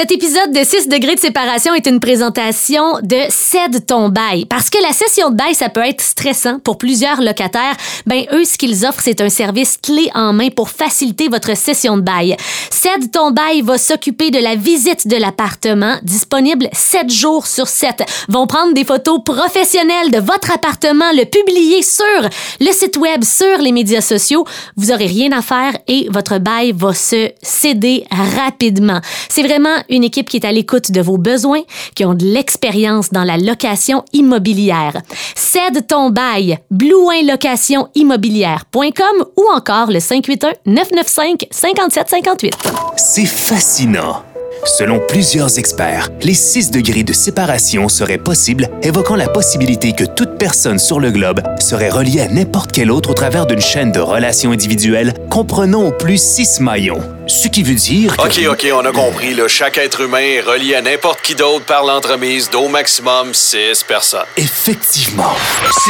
Cet épisode de 6 degrés de séparation est une présentation de Cède ton bail. Parce que la session de bail, ça peut être stressant pour plusieurs locataires. Ben, eux, ce qu'ils offrent, c'est un service clé en main pour faciliter votre session de bail. Cède ton bail va s'occuper de la visite de l'appartement, disponible 7 jours sur 7. Vont prendre des photos professionnelles de votre appartement, le publier sur le site web, sur les médias sociaux. Vous aurez rien à faire et votre bail va se céder rapidement. C'est vraiment une équipe qui est à l'écoute de vos besoins, qui ont de l'expérience dans la location immobilière. Cède ton bail, blouinlocationimmobilière.com ou encore le 581 995 5758. C'est fascinant. Selon plusieurs experts, les 6 degrés de séparation seraient possibles, évoquant la possibilité que toute personne sur le globe serait reliée à n'importe quel autre au travers d'une chaîne de relations individuelles comprenant au plus 6 maillons. Ce qui veut dire que... OK, OK, on a compris. Là. Chaque être humain est relié à n'importe qui d'autre par l'entremise d'au maximum 6 personnes. Effectivement.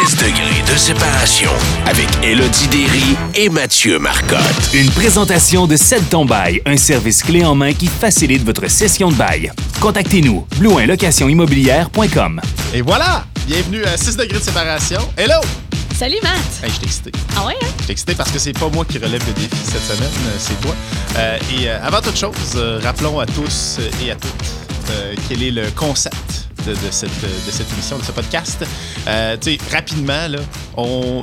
6 degrés de séparation avec Elodie Derry et Mathieu Marcotte. Une présentation de Cède ton bail, un service clé en main qui facilite votre session de bail. Contactez-nous, blouinlocationimmobilière.com. Et voilà! Bienvenue à 6 degrés de séparation. Hello! Salut Matt! Hey, je suis excité. Ah ouais, hein? Je suis excité parce que c'est pas moi qui relève le défi cette semaine, euh, c'est toi. Euh, et euh, avant toute chose, euh, rappelons à tous et à toutes quel est le concept de, de cette, de cette émission, de ce podcast. Euh, tu sais, rapidement,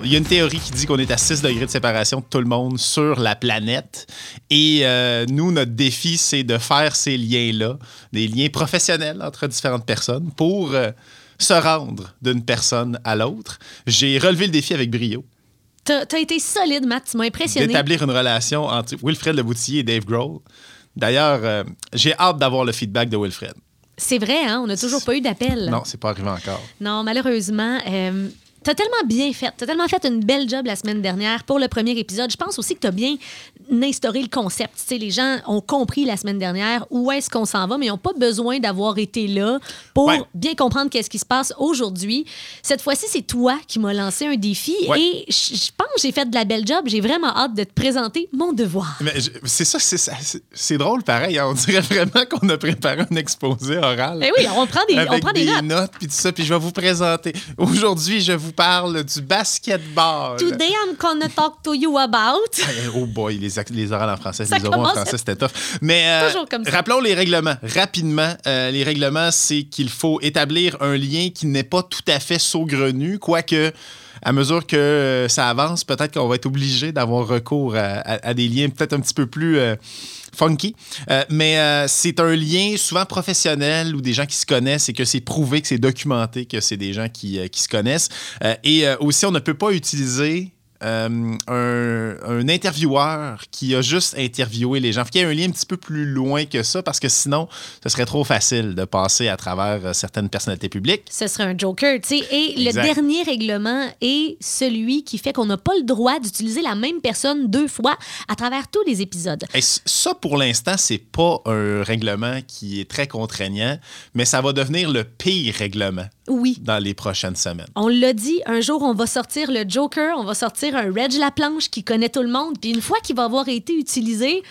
il y a une théorie qui dit qu'on est à 6 degrés de séparation de tout le monde sur la planète. Et euh, nous, notre défi, c'est de faire ces liens-là, des liens professionnels entre différentes personnes pour euh, se rendre d'une personne à l'autre. J'ai relevé le défi avec brio T'as t'as été solide, Matt. Tu m'as impressionné. d'établir une relation entre Wilfred Leboutillier et Dave Grohl. D'ailleurs, euh, j'ai hâte d'avoir le feedback de Wilfred. C'est vrai, hein? On n'a toujours pas eu d'appel. Non, c'est pas arrivé encore. Non, malheureusement. Euh, T'as tellement bien fait. T'as tellement fait une belle job la semaine dernière pour le premier épisode. Je pense aussi que t'as bien instauré le concept. Tu sais, les gens ont compris la semaine dernière où est-ce qu'on s'en va, mais ils n'ont pas besoin d'avoir été là pour Ouais. bien comprendre qu'est-ce qui se passe aujourd'hui. Cette fois-ci, c'est toi qui m'as lancé un défi Ouais. et je pense que j'ai fait de la belle job. J'ai vraiment hâte de te présenter mon devoir. C'est ça, c'est drôle pareil. hein. On dirait vraiment qu'on a préparé un exposé oral. Eh oui, on prend des, on avec prend des, notes. notes puis tout ça, puis je vais vous présenter. Aujourd'hui, je vous parle du basketball. Today I'm gonna talk to you about. Eh, Oh boy, les, les orales en français, Ça les oraux en français, c'était tough. Mais euh, Toujours comme ça. rappelons les règlements. Rapidement, euh, les règlements, c'est qu'il faut établir un lien qui n'est pas tout à fait saugrenu, quoique à mesure que euh, ça avance, peut-être qu'on va être obligé d'avoir recours à, à- à des liens peut-être un petit peu plus euh, funky. Euh, mais euh, c'est un lien souvent professionnel ou des gens qui se connaissent et que c'est prouvé, que c'est documenté, que c'est des gens qui, qui se connaissent. Et aussi, on ne peut pas utiliser euh, un, un intervieweur qui a juste interviewé les gens. Faut qu'il y ait un lien un petit peu plus loin que ça parce que sinon, ce serait trop facile de passer à travers euh, certaines personnalités publiques. ce serait un joker, tu sais. Et Exact. le dernier règlement est celui qui fait qu'on n'a pas le droit d'utiliser la même personne deux fois à travers tous les épisodes. Et ça, pour l'instant, c'est pas un règlement qui est très contraignant, mais ça va devenir le pire règlement Oui. dans les prochaines semaines. On l'a dit, un jour, on va sortir le Joker, on va sortir un Reg Laplanche qui connaît tout le monde, puis une fois qu'il va avoir été utilisé,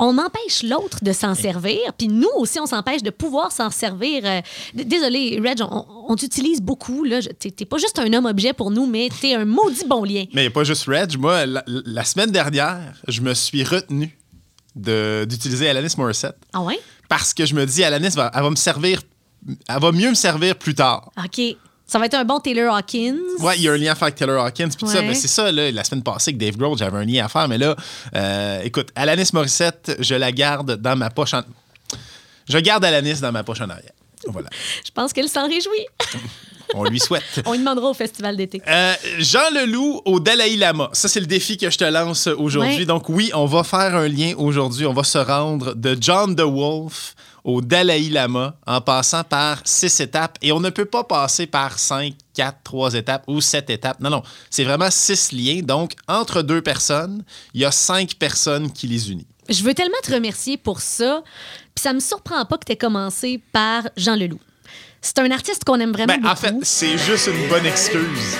on empêche l'autre de s'en servir, puis nous aussi, on s'empêche de pouvoir s'en servir. Euh, Désolé, Reg, on, on t'utilise beaucoup. T'es pas juste un homme-objet pour nous, mais t'es un maudit bon lien. Mais pas juste Reg. Moi, la, la semaine dernière, je me suis retenu d'utiliser Alanis Morissette Ah ouais? parce que je me dis, Alanis, va, elle va me servir, elle va mieux me servir plus tard. OK. Ça va être un bon Taylor Hawkins. Ouais, il y a un lien à faire avec Taylor Hawkins. Puis ça. Ben, c'est ça, là, la semaine passée, avec Dave Grohl, j'avais un lien à faire. Mais là, euh, écoute, Alanis Morissette, je la garde dans ma poche en... Je garde Alanis dans ma poche en arrière. Voilà. Je pense qu'elle s'en réjouit. On lui souhaite. On lui demandera au festival d'été. Euh, Jean Leloup au Dalai Lama. Ça, c'est le défi que je te lance aujourd'hui. Ouais. Donc, oui, on va faire un lien aujourd'hui. On va se rendre de John the Wolf au Dalai Lama en passant par six étapes. Et on ne peut pas passer par cinq, quatre, trois étapes ou sept étapes. Non, non. C'est vraiment six liens. Donc, entre deux personnes, il y a cinq personnes qui les unissent. Je veux tellement te remercier pour ça. Puis ça me surprend pas que tu aies commencé par Jean Leloup. C'est un artiste qu'on aime vraiment Ben, beaucoup. en fait, c'est juste une bonne excuse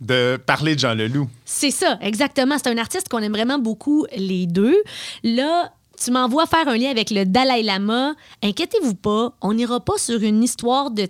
de parler de Jean Leloup. C'est ça, exactement. C'est un artiste qu'on aime vraiment beaucoup, les deux. Là, tu m'envoies faire un lien avec le Dalai Lama, inquiétez-vous pas, on n'ira pas sur une histoire de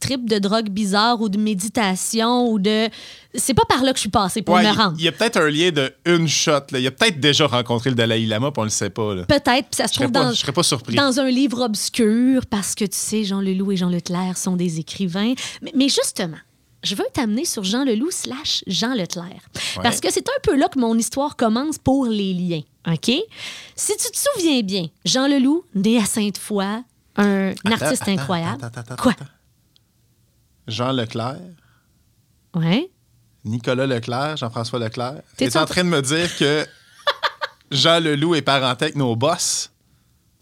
trip de drogue bizarre ou de méditation ou de. C'est pas par là que je suis passée pour Ouais, me rendre. Il y a peut-être un lien de une shot. Là. Il a peut-être déjà rencontré le Dalai Lama, puis on le sait pas. Peut-être, puis ça se trouve pas, dans, je serais pas surpris. dans un livre obscur parce que tu sais, Jean Leloup et Jean Leclerc sont des écrivains. Mais, mais justement, je veux t'amener sur Jean Leloup slash Jean Leclerc. Parce que c'est un peu là que mon histoire commence pour les liens. OK? Si tu te souviens bien, Jean Leloup, né à Sainte-Foy, un Attends, artiste attends, incroyable. attends, attends, Quoi? Jean Leclerc, Ouais. Nicolas Leclerc, Jean-François Leclerc? T'es-tu Tu es en en train de me dire que Jean Leloup est parenté avec nos boss?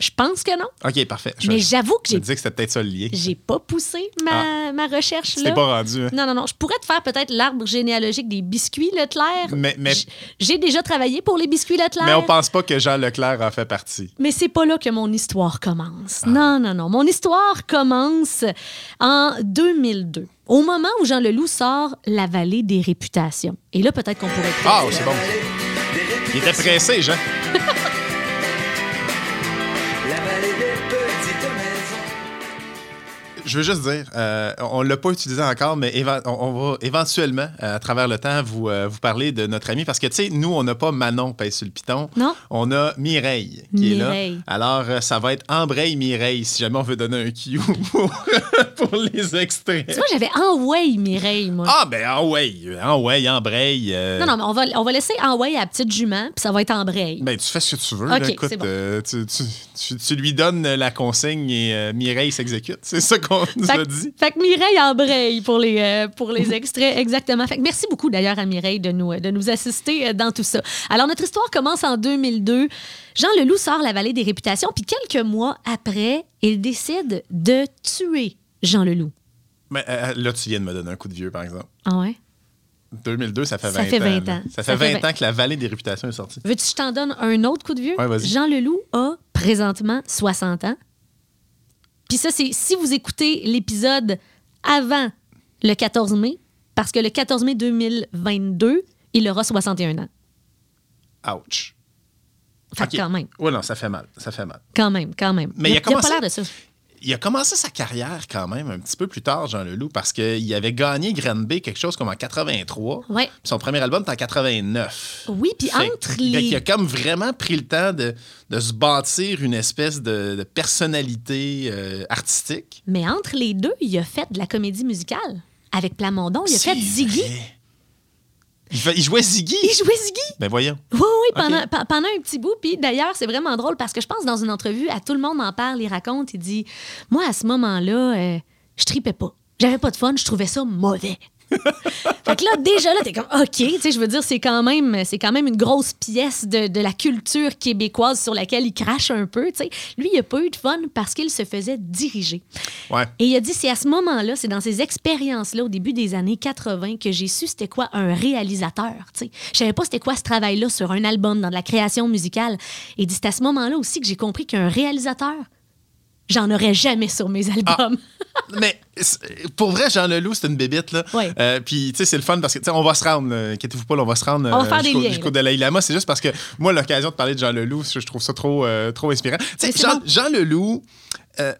Je pense que non. OK, parfait. Je, Mais je- j'avoue que je j'ai disais que c'était peut-être ça le lien. j'ai pas poussé ma, ma recherche là. pas rendu. hein? Non, non, non. Je pourrais te faire peut-être l'arbre généalogique des biscuits Leclerc. Mais- mais- J'ai déjà travaillé pour les biscuits Leclerc. Mais on pense pas que Jean Leclerc en fait partie. Mais c'est pas là que mon histoire commence. Non, non, non. Mon histoire commence en 2002, au moment où Jean Leloup sort La vallée des réputations. Et là, peut-être qu'on pourrait... Ah, c'est bon. Il était pressé, Jean. Je veux juste dire, euh, on ne l'a pas utilisé encore, mais éva- on, va éventuellement, euh, à travers le temps, vous, euh, vous parler de notre ami. Parce que, tu sais, nous, on n'a pas Manon Paye sur le piton. Non. On a Mireille qui est Mireille. là. Alors, euh, ça va être Embraye Mireille, si jamais on veut donner un cue pour, pour les extraits. Tu vois, j'avais Enway Mireille, moi. Ah, ben, en way, en way, embraye. Non, non, mais on va, on va laisser Enway à la petite jument, puis ça va être Embraye. Ben, tu fais ce que tu veux. Là. Écoute, c'est bon. tu, tu- tu- tu lui donnes la consigne et Mireille s'exécute. C'est ça qu'on nous Fait, a que- dit. fait que Mireille embraye pour les, euh, pour les extraits, exactement. Fait que merci beaucoup d'ailleurs à Mireille de nous, de nous assister euh, dans tout ça. Alors, notre histoire commence en 2002. Jean Leloup sort La Vallée des Réputations, puis quelques mois après, il décide de tuer Jean Leloup. Mais euh, là, tu viens de me donner un coup de vieux, par exemple. Ah ouais? 2002, ça fait 20 Ça fait 20 ans. ans. Ça Ça fait fait 20 20 ans que la vallée des réputations est sortie. Veux-tu que je t'en donne un autre coup de vieux? Ouais. Jean Leloup a présentement 60 ans. Puis ça, c'est si vous écoutez l'épisode avant le 14 mai, parce que le 14 mai 2022, il aura 61 ans. Ouch. Fait quand même, Ouais, non, ça fait mal. Ça fait mal. quand même, quand même. Mais il a pas commencé- l'air de ça. Il a commencé sa carrière quand même un petit peu plus tard, Jean Leloup, parce qu'il avait gagné Granby quelque chose comme en 83. Ouais. Puis Son premier album était en 89. Oui, puis Fait- entre fait les- qu'il a comme vraiment pris le temps de, de se bâtir une espèce de, de personnalité euh, artistique. Mais entre les deux, il a fait de la comédie musicale. Avec Plamondon, il a fait Ziggy. vrai. Il, fait- il jouait Ziggy. Il jouait Ziggy. Ben voyons. Oui, oui, pendant, pendant un petit bout. Puis d'ailleurs, c'est vraiment drôle parce que je pense dans une entrevue, à tout le monde en parle, il raconte, il dit Moi, à ce moment-là, euh, je tripais pas. J'avais pas de fun, je trouvais ça mauvais. fait que là, déjà, là, t'es comme OK, tu sais, je veux dire, c'est quand même, quand même une grosse pièce de, de la culture québécoise sur laquelle il crache un peu, tu sais. Lui, il a pas eu de fun parce qu'il se faisait diriger. Ouais. Et il a dit, c'est à ce moment-là, c'est dans ces expériences-là, au début des années 80, que j'ai su c'était quoi un réalisateur. tu sais. Je savais pas c'était quoi ce travail-là sur un album, dans de la création musicale. Et il dit, c'est à ce moment-là aussi que j'ai compris qu'un réalisateur, j'en aurais jamais sur mes albums. Mais pour vrai, Jean Leloup, c'est une bébite. Là. Ouais. Euh, Puis, tu sais, c'est le fun parce que, tu sais, on va se rendre, là, inquiétez-vous pas, là, on va se rendre On va faire des jusqu'au, liens, jusqu'au là. Dalai Lama. C'est juste parce que moi, l'occasion de parler de Jean Leloup, je trouve ça trop, euh, trop inspirant. Tu sais, Jean, bon. Jean Leloup, euh,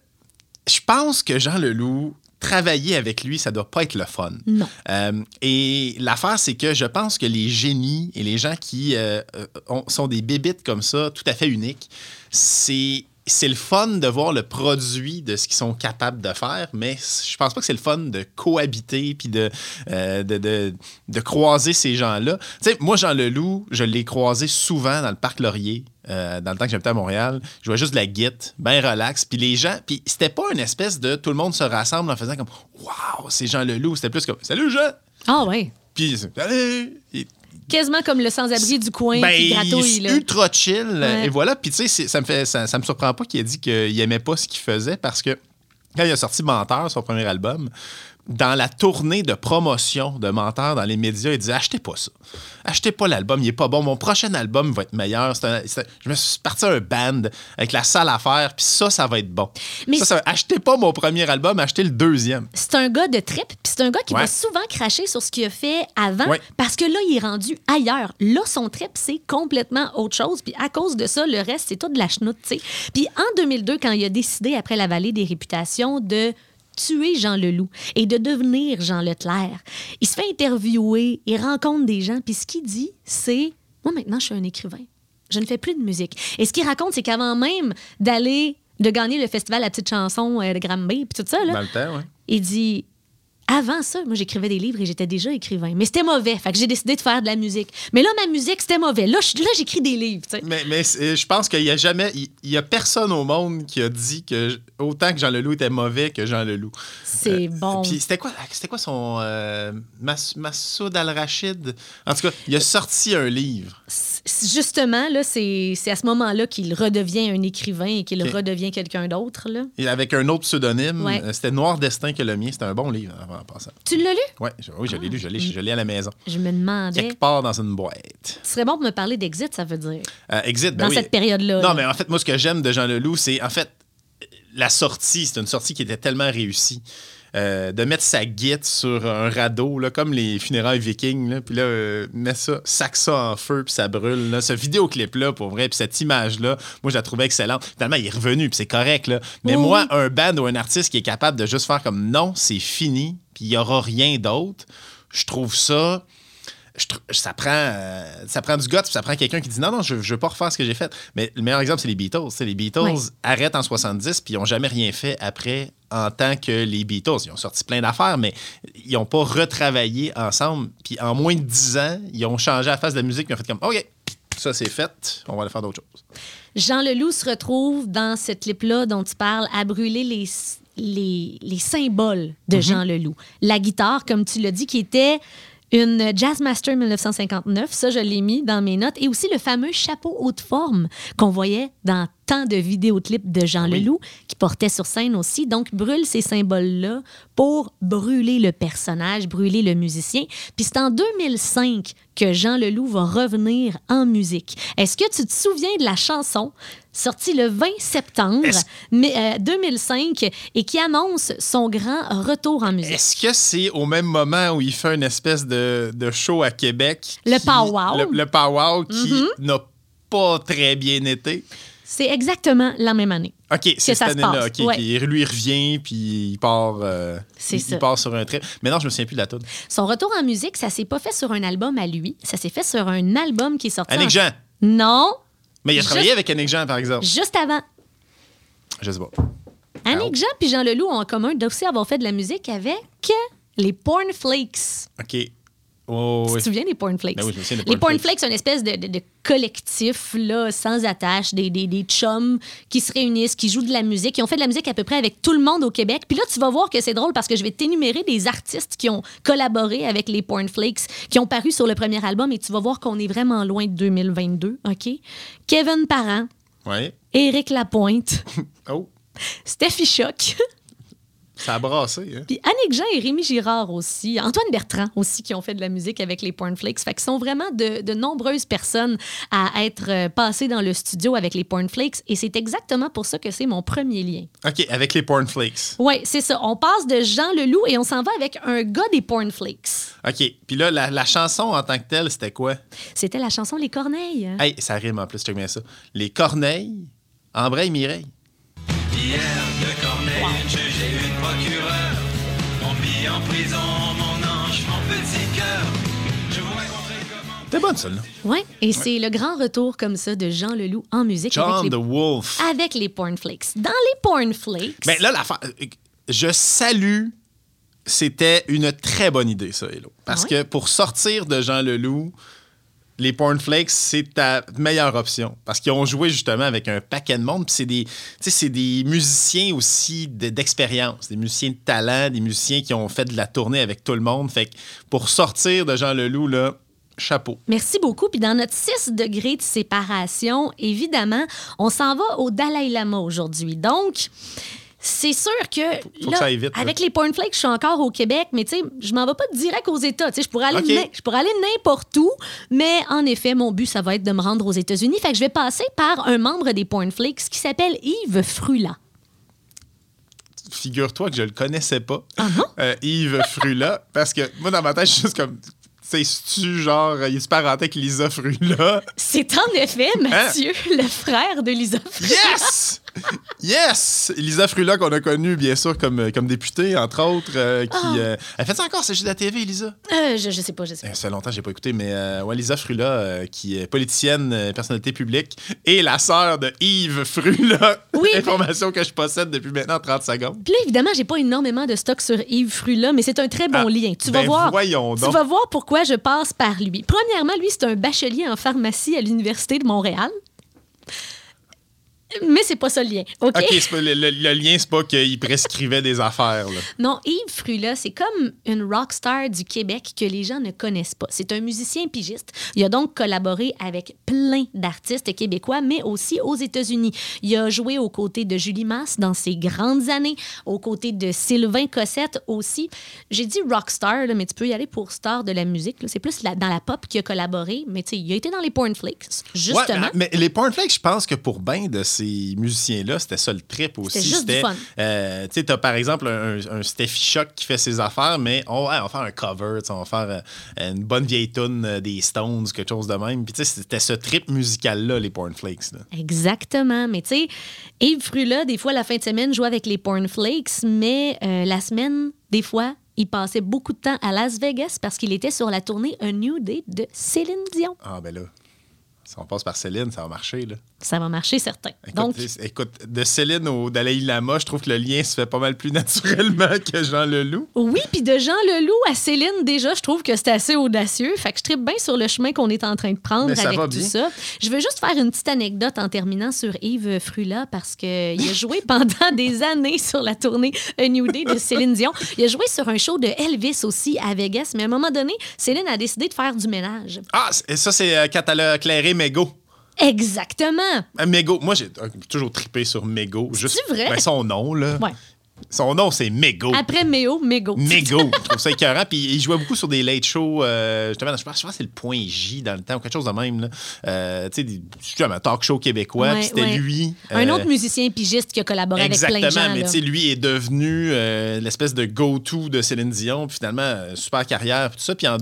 je pense que Jean Leloup, travailler avec lui, ça doit pas être le fun. Non. Euh, et l'affaire, c'est que je pense que les génies et les gens qui euh, euh, ont- sont des bébites comme ça, tout à fait uniques, c'est. C'est le fun de voir le produit de ce qu'ils sont capables de faire, mais je pense pas que c'est le fun de cohabiter puis de, euh, de, de, de croiser ces gens-là. Tu sais, moi, Jean Leloup, je l'ai croisé souvent dans le parc Laurier, euh, dans le temps que j'habitais à Montréal. Je jouais juste de la guite, bien relax. Puis les gens, puis c'était pas une espèce de tout le monde se rassemble en faisant comme Waouh, c'est Jean Leloup. C'était plus comme Salut Jean! Ah ouais. Puis Salut! Quasiment comme le sans-abri du coin ben, qui il est ultra chill. Ouais. Et voilà. Puis, tu sais, ça me, fait, ça, ça me surprend pas qu'il ait dit qu'il aimait pas ce qu'il faisait parce que quand il a sorti Menteur, son premier album, dans la tournée de promotion de Menteur dans les médias, il disait Achetez pas ça. Achetez pas l'album, il est pas bon. Mon prochain album va être meilleur. Un- un- je me suis parti à un band avec la salle à faire, puis ça, ça va être bon. Mais ça, ça achetez pas mon premier album, achetez le deuxième. C'est un gars de trip, puis c'est un gars qui Ouais. va souvent cracher sur ce qu'il a fait avant, Ouais. parce que là, il est rendu ailleurs. Là, son trip, c'est complètement autre chose, puis à cause de ça, le reste, c'est tout de la chenoute, tu sais. Puis en 2002, quand il a décidé, après la vallée des réputations, de tuer Jean Leloup et de devenir Jean Leclerc, il se fait interviewer, il rencontre des gens, puis ce qu'il dit, c'est « Moi, maintenant, je suis un écrivain. Je ne fais plus de musique. » Et ce qu'il raconte, c'est qu'avant même d'aller, de gagner le festival La Petite Chanson euh, de Granby, puis tout ça, là, Dans le temps, ouais. il dit avant ça, moi j'écrivais des livres et j'étais déjà écrivain, mais c'était mauvais, fait que j'ai décidé de faire de la musique. Mais là ma musique c'était mauvais. Là j'écris des livres. Mais, mais je pense qu'il y a jamais. Il y a personne au monde qui a dit que autant que Jean Leloup était mauvais que Jean Leloup. C'est bon. Puis c'était quoi, c'était quoi son. Euh, Mas- Massoud Al-Rachid? En tout cas, il a sorti un livre. Justement là, c'est à ce moment-là qu'il redevient un écrivain et qu'il redevient quelqu'un d'autre là. Et avec un autre pseudonyme. Ouais. Euh, C'était Noir Destin que le mien. C'était un bon livre en passant. Tu l'as lu? Ouais, je- oui, je l'ai lu, je l'ai, je l'ai à la maison. Je me demandais. Quelque part dans une boîte. Ce serait bon pour me parler d'Exit, ça veut dire. Euh, Exit, ben Dans oui. cette période-là. Non, mais en fait, moi, ce que j'aime de Jean Leloup, c'est en fait la sortie. C'est une sortie qui était tellement réussie. Euh, de mettre sa guite sur un radeau, là, comme les funérailles vikings, là, puis là, euh, met ça, sac ça en feu, puis ça brûle. Là. Ce vidéoclip-là, pour vrai, puis cette image-là, moi, je la trouvais excellente. Finalement, il est revenu, puis c'est correct. Là. Mais Oui, moi, un band ou un artiste qui est capable de juste faire comme non, c'est fini, puis il n'y aura rien d'autre, je trouve ça je ça prend, euh, ça prend du puis ça prend quelqu'un qui dit non, non, je, je veux pas refaire ce que j'ai fait. Mais le meilleur exemple, c'est les Beatles. Les Beatles arrêtent en 70, puis ils n'ont jamais rien fait après en tant que les Beatles. Ils ont sorti plein d'affaires, mais ils n'ont pas retravaillé ensemble. Puis en moins de 10 ans, ils ont changé la face de la musique, ils ont fait comme OK, ça c'est fait, on va aller faire d'autres choses. Jean Leloup se retrouve dans ce clip-là dont tu parles à brûler les, les, les symboles de Mhm. Jean Leloup. La guitare, comme tu l'as dit, qui était une Jazzmaster 1959, ça je l'ai mis dans mes notes, et aussi le fameux chapeau haute forme qu'on voyait dans tant de vidéoclips de Jean Oui. Leloup, qui portait sur scène aussi. Donc, brûle ces symboles-là pour brûler le personnage, brûler le musicien. Puis c'est en 2005 que Jean Leloup va revenir en musique. Est-ce que tu te souviens de la chanson sortie le 20 septembre mais, euh, 2005 et qui annonce son grand retour en musique? Est-ce que c'est au même moment où il fait une espèce de, de show à Québec? Le qui- Pow-Wow. Le, le Pow-Wow qui Mhm. n'a pas très bien été? C'est exactement la même année. OK, c'est ça cette année-là. passe, OK, ouais. lui, il revient, puis il part, euh, il, ça. il part sur un trait. Mais non, je me souviens plus de la tune. Son retour en musique, ça s'est pas fait sur un album à lui, ça s'est fait sur un album qui est sorti. Annick en- Jean. Non, Mais il a Juste- travaillé avec Annick Jean, par exemple. juste avant. Je sais pas. Annick Jean puis Jean Leloup ont en commun d'aussi avoir fait de la musique avec les Pornflakes. OK. Oh, Tu oui. te souviens des Pornflakes? Ben oui, je me les Pornflakes. Pornflakes, c'est une espèce de, de- de collectif là, sans attache, des, des, des chums qui se réunissent, qui jouent de la musique, qui ont fait de la musique à peu près avec tout le monde au Québec. Puis là, tu vas voir que c'est drôle parce que je vais t'énumérer des artistes qui ont collaboré avec les Pornflakes, qui ont paru sur le premier album et tu vas voir qu'on est vraiment loin de 2022, OK? Kevin Parent. Éric Lapointe, Oh, Steffi Choc, ça a brassé. Hein? puis Annick Jean et Rémi Girard aussi, Antoine Bertrand aussi qui ont fait de la musique avec les Pornflakes. Fait qu'ils sont vraiment de, de nombreuses personnes à être euh, passées dans le studio avec les Pornflakes et c'est exactement pour ça que c'est mon premier lien. OK, avec les Pornflakes. Oui, c'est ça. On passe de Jean Leloup et on s'en va avec un gars des Pornflakes. OK. Puis là, la, la chanson en tant que telle, c'était quoi? C'était la chanson Les Corneilles. Hey, ça rime en plus, check bien ça. Les Corneilles, Embraille Mireille. Hier de Corneille, C'était bonne, celle-là. Oui, et c'est le grand retour comme ça de Jean Leloup en musique John avec, the les, Wolf. avec les Pornflakes. Dans les Pornflakes, Mais là, l'affaire. euh, Je salue. C'était une très bonne idée, ça, Hello. Parce que pour sortir de Jean Leloup, les Pornflakes, c'est ta meilleure option. Parce qu'ils ont joué justement avec un paquet de monde. Puis c'est des, c'est des musiciens aussi de- d'expérience, des musiciens de talent, des musiciens qui ont fait de la tournée avec tout le monde. Fait que pour sortir de Jean Leloup, là, chapeau. Merci beaucoup. Puis dans notre 6 degrés de séparation, évidemment, on s'en va au Dalai Lama aujourd'hui. Donc, C'est sûr que, faut que là, ça vite, là. avec les cornflakes, je suis encore au Québec, mais tu sais, je m'en vais pas direct aux États. Tu sais, je pourrais aller, je pourrais aller n'importe où, mais en effet, mon but, ça va être de me rendre aux États-Unis. Fait que je vais passer par un membre des Pornflakes qui s'appelle Yves Frula. Figure-toi que je le connaissais pas, Ah euh, Yves Frula, parce que moi, dans ma tête, je suis juste comme. C'est-tu genre, il est parenté avec Lisa Frula? C'est en effet Hein? Mathieu, le frère de Lisa Frula. Yes! Yes! Lisa Frula, qu'on a connue, bien sûr, comme, comme députée, entre autres, euh, qui. Ah. euh, elle fait ça encore, c'est juste la TV, Lisa? Euh, je, je sais pas, je sais pas. Ça fait longtemps que j'ai pas écouté, mais euh, ouais, Lisa Frula, euh, qui est politicienne, euh, personnalité publique, et la sœur de Yves Frula. Oui. Information que je possède depuis maintenant 30 secondes. Puis là, évidemment, j'ai pas énormément de stock sur Yves Frula, mais c'est un très bon Ah, lien. Tu vas ben voir. voyons Tu donc. vas voir pourquoi je passe par lui. Premièrement, lui, c'est un bachelier en pharmacie à l'Université de Montréal. Mais c'est pas ça le lien. OK? OK, c'est pas- le, le- le lien, c'est pas qu'il prescrivait des affaires. Là. Non, Yves Frula, c'est comme une rockstar du Québec que les gens ne connaissent pas. C'est un musicien pigiste. Il a donc collaboré avec plein d'artistes québécois, mais aussi aux États-Unis. Il a joué aux côtés de Julie Masse dans ses grandes années, aux côtés de Sylvain Cossette aussi. J'ai dit rockstar, là, mais tu peux y aller pour star de la musique. C'est plus la- dans la pop qu'il a collaboré, mais tu sais, il a été dans les Pornflakes, justement. Ouais, mais, mais les Pornflakes, je pense que pour bien de ces musiciens-là, c'était ça le trip aussi. fun. euh, tu sais, t'as par exemple un, un Steffi Shock qui fait ses affaires, mais on, ouais, on va faire un cover, on va faire euh, une bonne vieille tune euh, des Stones, quelque chose de même. Puis tu sais, c'était ce trip musical-là, les Pornflakes. là. Exactement. Mais tu sais, Yves Frula, des fois, la fin de semaine, jouait avec les Pornflakes, mais euh, la semaine, des fois, il passait beaucoup de temps à Las Vegas parce qu'il était sur la tournée A New Day de Céline Dion. Ah, ben là, si on passe par Céline, ça va marcher. Là. Ça va marcher, certain. Écoute, Donc, écoute, de Céline au Dalai Lama, je trouve que le lien se fait pas mal plus naturellement que Jean Leloup. oui, puis de Jean Leloup à Céline, déjà, je trouve que c'est assez audacieux. Fait que je tripe bien sur le chemin qu'on est en train de prendre ça avec va tout bien. ça. Je veux juste faire une petite anecdote en terminant sur Yves Frula parce qu'il a joué pendant des années sur la tournée A New Day de Céline Dion. Il a joué sur un show de Elvis aussi à Vegas, mais à un moment donné, Céline a décidé de faire du ménage. Ah, c'est- ça, c'est euh, quand elle a éclairé Mego. Exactement. Euh, Mego. Moi, j'ai euh, toujours trippé sur Mego. Juste, vrai? ben, son nom, là. Ouais. Son nom, c'est Mego. Après Méo, Mégo. Mego. je trouve ça écœurant. Puis il jouait beaucoup sur des late shows. euh, justement, je pense, que c'est le point J dans le temps ou quelque chose de même. là. Euh, tu sais, un talk show québécois. Ouais, puis c'était ouais. lui. Un euh, autre musicien pigiste qui a collaboré avec plein de Exactement, gens. mais là. tu sais, lui est devenu euh, l'espèce de go-to de Céline Dion. Puis finalement, euh, super carrière, puis tout ça. Puis en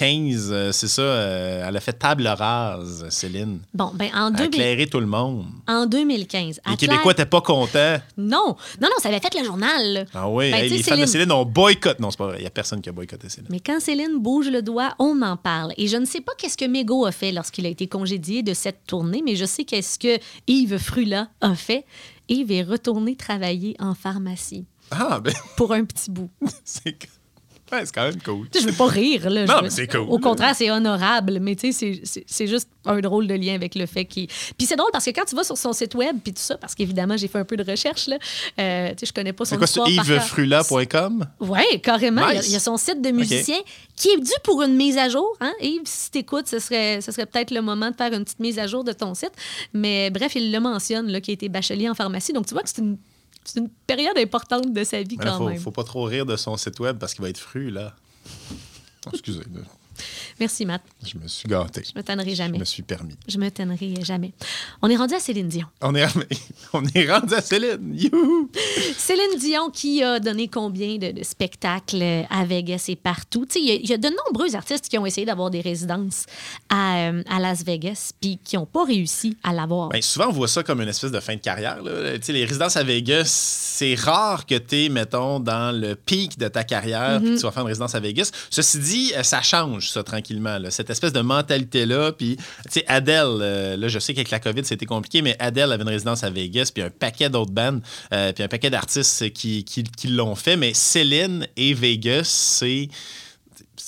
2015, euh, c'est ça, euh, elle a fait table rase, Céline. Bon, ben en, Elle a 2000 éclairé tout le monde. en 2015. Les Québécois n'étaient pas contents. Non, non, non, ça avait fait le journal. là. Ah oui, Ben, hey, les fans de Céline- Céline ont boycotté. Non, c'est pas vrai. Il n'y a personne qui a boycotté Céline. Mais quand Céline bouge le doigt, on en parle. Et je ne sais pas qu'est-ce que Mégo a fait lorsqu'il a été congédié de cette tournée, mais je sais qu'est-ce que Yves Frula a fait. Yves est retourné travailler en pharmacie Ah, ben, pour un petit bout. c'est ouais, c'est quand même cool. Tu sais, je veux pas rire. Là, Non, mais c'est cool. Au contraire, c'est honorable, mais tu sais, c'est- juste un drôle de lien avec le fait qu'il. Puis c'est drôle parce que quand tu vas sur son site web, puis tout ça, parce qu'évidemment, j'ai fait un peu de recherche, là, euh, tu sais, je connais pas son C'est quoi, yvesfrula.com? Oui, carrément. Il y a- Nice. Il, y a son site de musicien qui est dû pour une mise à jour. Hein? Yves, si t'écoutes, ce serait, ce serait peut-être le moment de faire une petite mise à jour de ton site. Mais bref, il le mentionne, là, qui a été bachelier en pharmacie. Donc, tu vois que c'est une, c'est une période importante de sa vie Il quand faut, même. faut pas trop rire de son site web parce qu'il va être fru, là. Excusez, là. Merci, Matt. je me suis gâté. Je me tannerai Je jamais. me suis permis. Je me tannerai jamais. On est rendu à Céline Dion. On est, on est rendu à Céline. Youhou! Céline Dion qui a donné combien de, de spectacles à Vegas et partout. Il y, a- il y a de nombreux artistes qui ont essayé d'avoir des résidences à, euh, à Las Vegas puis qui n'ont pas réussi à l'avoir. Ben, souvent, on voit ça comme une espèce de fin de carrière. là. Les résidences à Vegas, c'est rare que tu es, mettons, dans le pic de ta carrière puis que tu vas faire une résidence à Vegas. Ceci dit, euh, ça change, ça, tranquillement. là. Cette espèce de mentalité-là. Puis, tu sais, Adele, euh, là, je sais qu'avec la COVID, c'était compliqué, mais Adele avait une résidence à Vegas, puis un paquet d'autres bandes, euh, puis un paquet d'artistes qui, qui, qui l'ont fait. Mais Céline et Vegas, c'est.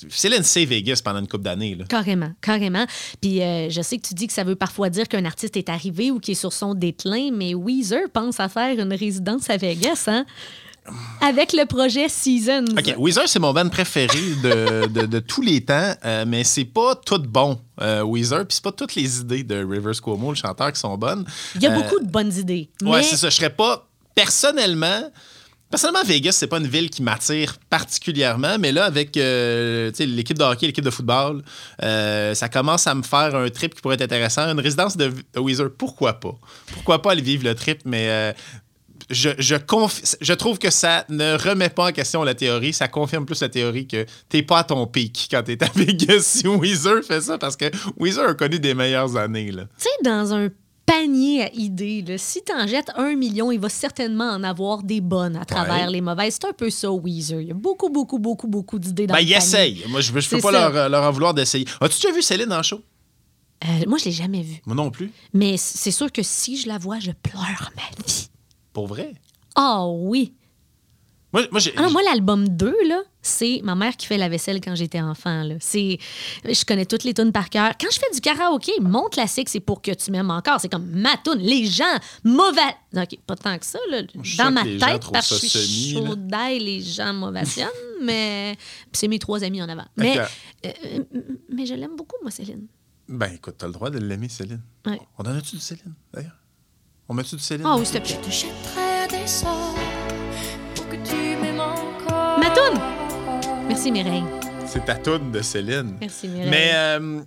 Céline, c'est Vegas pendant une couple d'années. Carrément, carrément. Puis euh, je sais que tu dis que ça veut parfois dire qu'un artiste est arrivé ou qu'il est sur son déclin, mais Weezer pense à faire une résidence à Vegas, hein? Avec le projet Seasons. OK, Weezer, c'est mon band préféré de, de- de tous les temps, euh, mais c'est pas tout bon, euh, Weezer, puis c'est pas toutes les idées de Rivers Cuomo, le chanteur, qui sont bonnes. Il y a Euh, beaucoup de bonnes idées. Ouais, mais c'est ça. Je serais pas personnellement, personnellement, Vegas, c'est pas une ville qui m'attire particulièrement, mais là, avec euh, l'équipe de hockey, l'équipe de football, euh, ça commence à me faire un trip qui pourrait être intéressant. Une résidence de, de Weezer, pourquoi pas? Pourquoi pas aller vivre le trip, mais euh, je, je, conf- je trouve que ça ne remet pas en question la théorie. Ça confirme plus la théorie que t'es pas à ton pic quand t'es à Vegas si Weezer fait ça, parce que Weezer a connu des meilleures années. Tu sais, dans un panier à idées, là, si t'en jettes un million, il va certainement en avoir des bonnes à travers Ouais. les mauvaises. C'est un peu ça, Weezer. Il y a beaucoup, beaucoup, beaucoup, beaucoup d'idées dans Ben, le panier. essayent. Moi, je, je peux pas leur en vouloir d'essayer. As-tu déjà vu Céline en show? Euh, moi, je l'ai jamais vue. Moi non plus. Mais c'est sûr que si je la vois, je pleure ma vie. Pour vrai? Ah oui. Moi, Ah moi, l'album 2, là, c'est ma mère qui fait la vaisselle quand j'étais enfant. Là. C'est, je connais toutes les tunes par cœur. Quand je fais du karaoké, mon classique, c'est pour que tu m'aimes encore. C'est comme ma tune. Les gens, mauvais. OK, pas tant que ça, là. Dans ma tête, parce que je suis semi, chaude d'ail, les gens mauvationnent, mais c'est mes trois amis en avant. Mais, que- euh, mais je l'aime beaucoup, moi, Céline. Ben, écoute, t'as le droit de l'aimer, Céline. Ouais. On en a-tu du Céline, d'ailleurs? On met-tu du Céline? Ah oui, s'il te plaît. Je te jetterai des sorts pour que tu m'aimes encore. Ma toune! Merci, Mireille. C'est ta toune de Céline. Merci, Mireille. Mais, euh,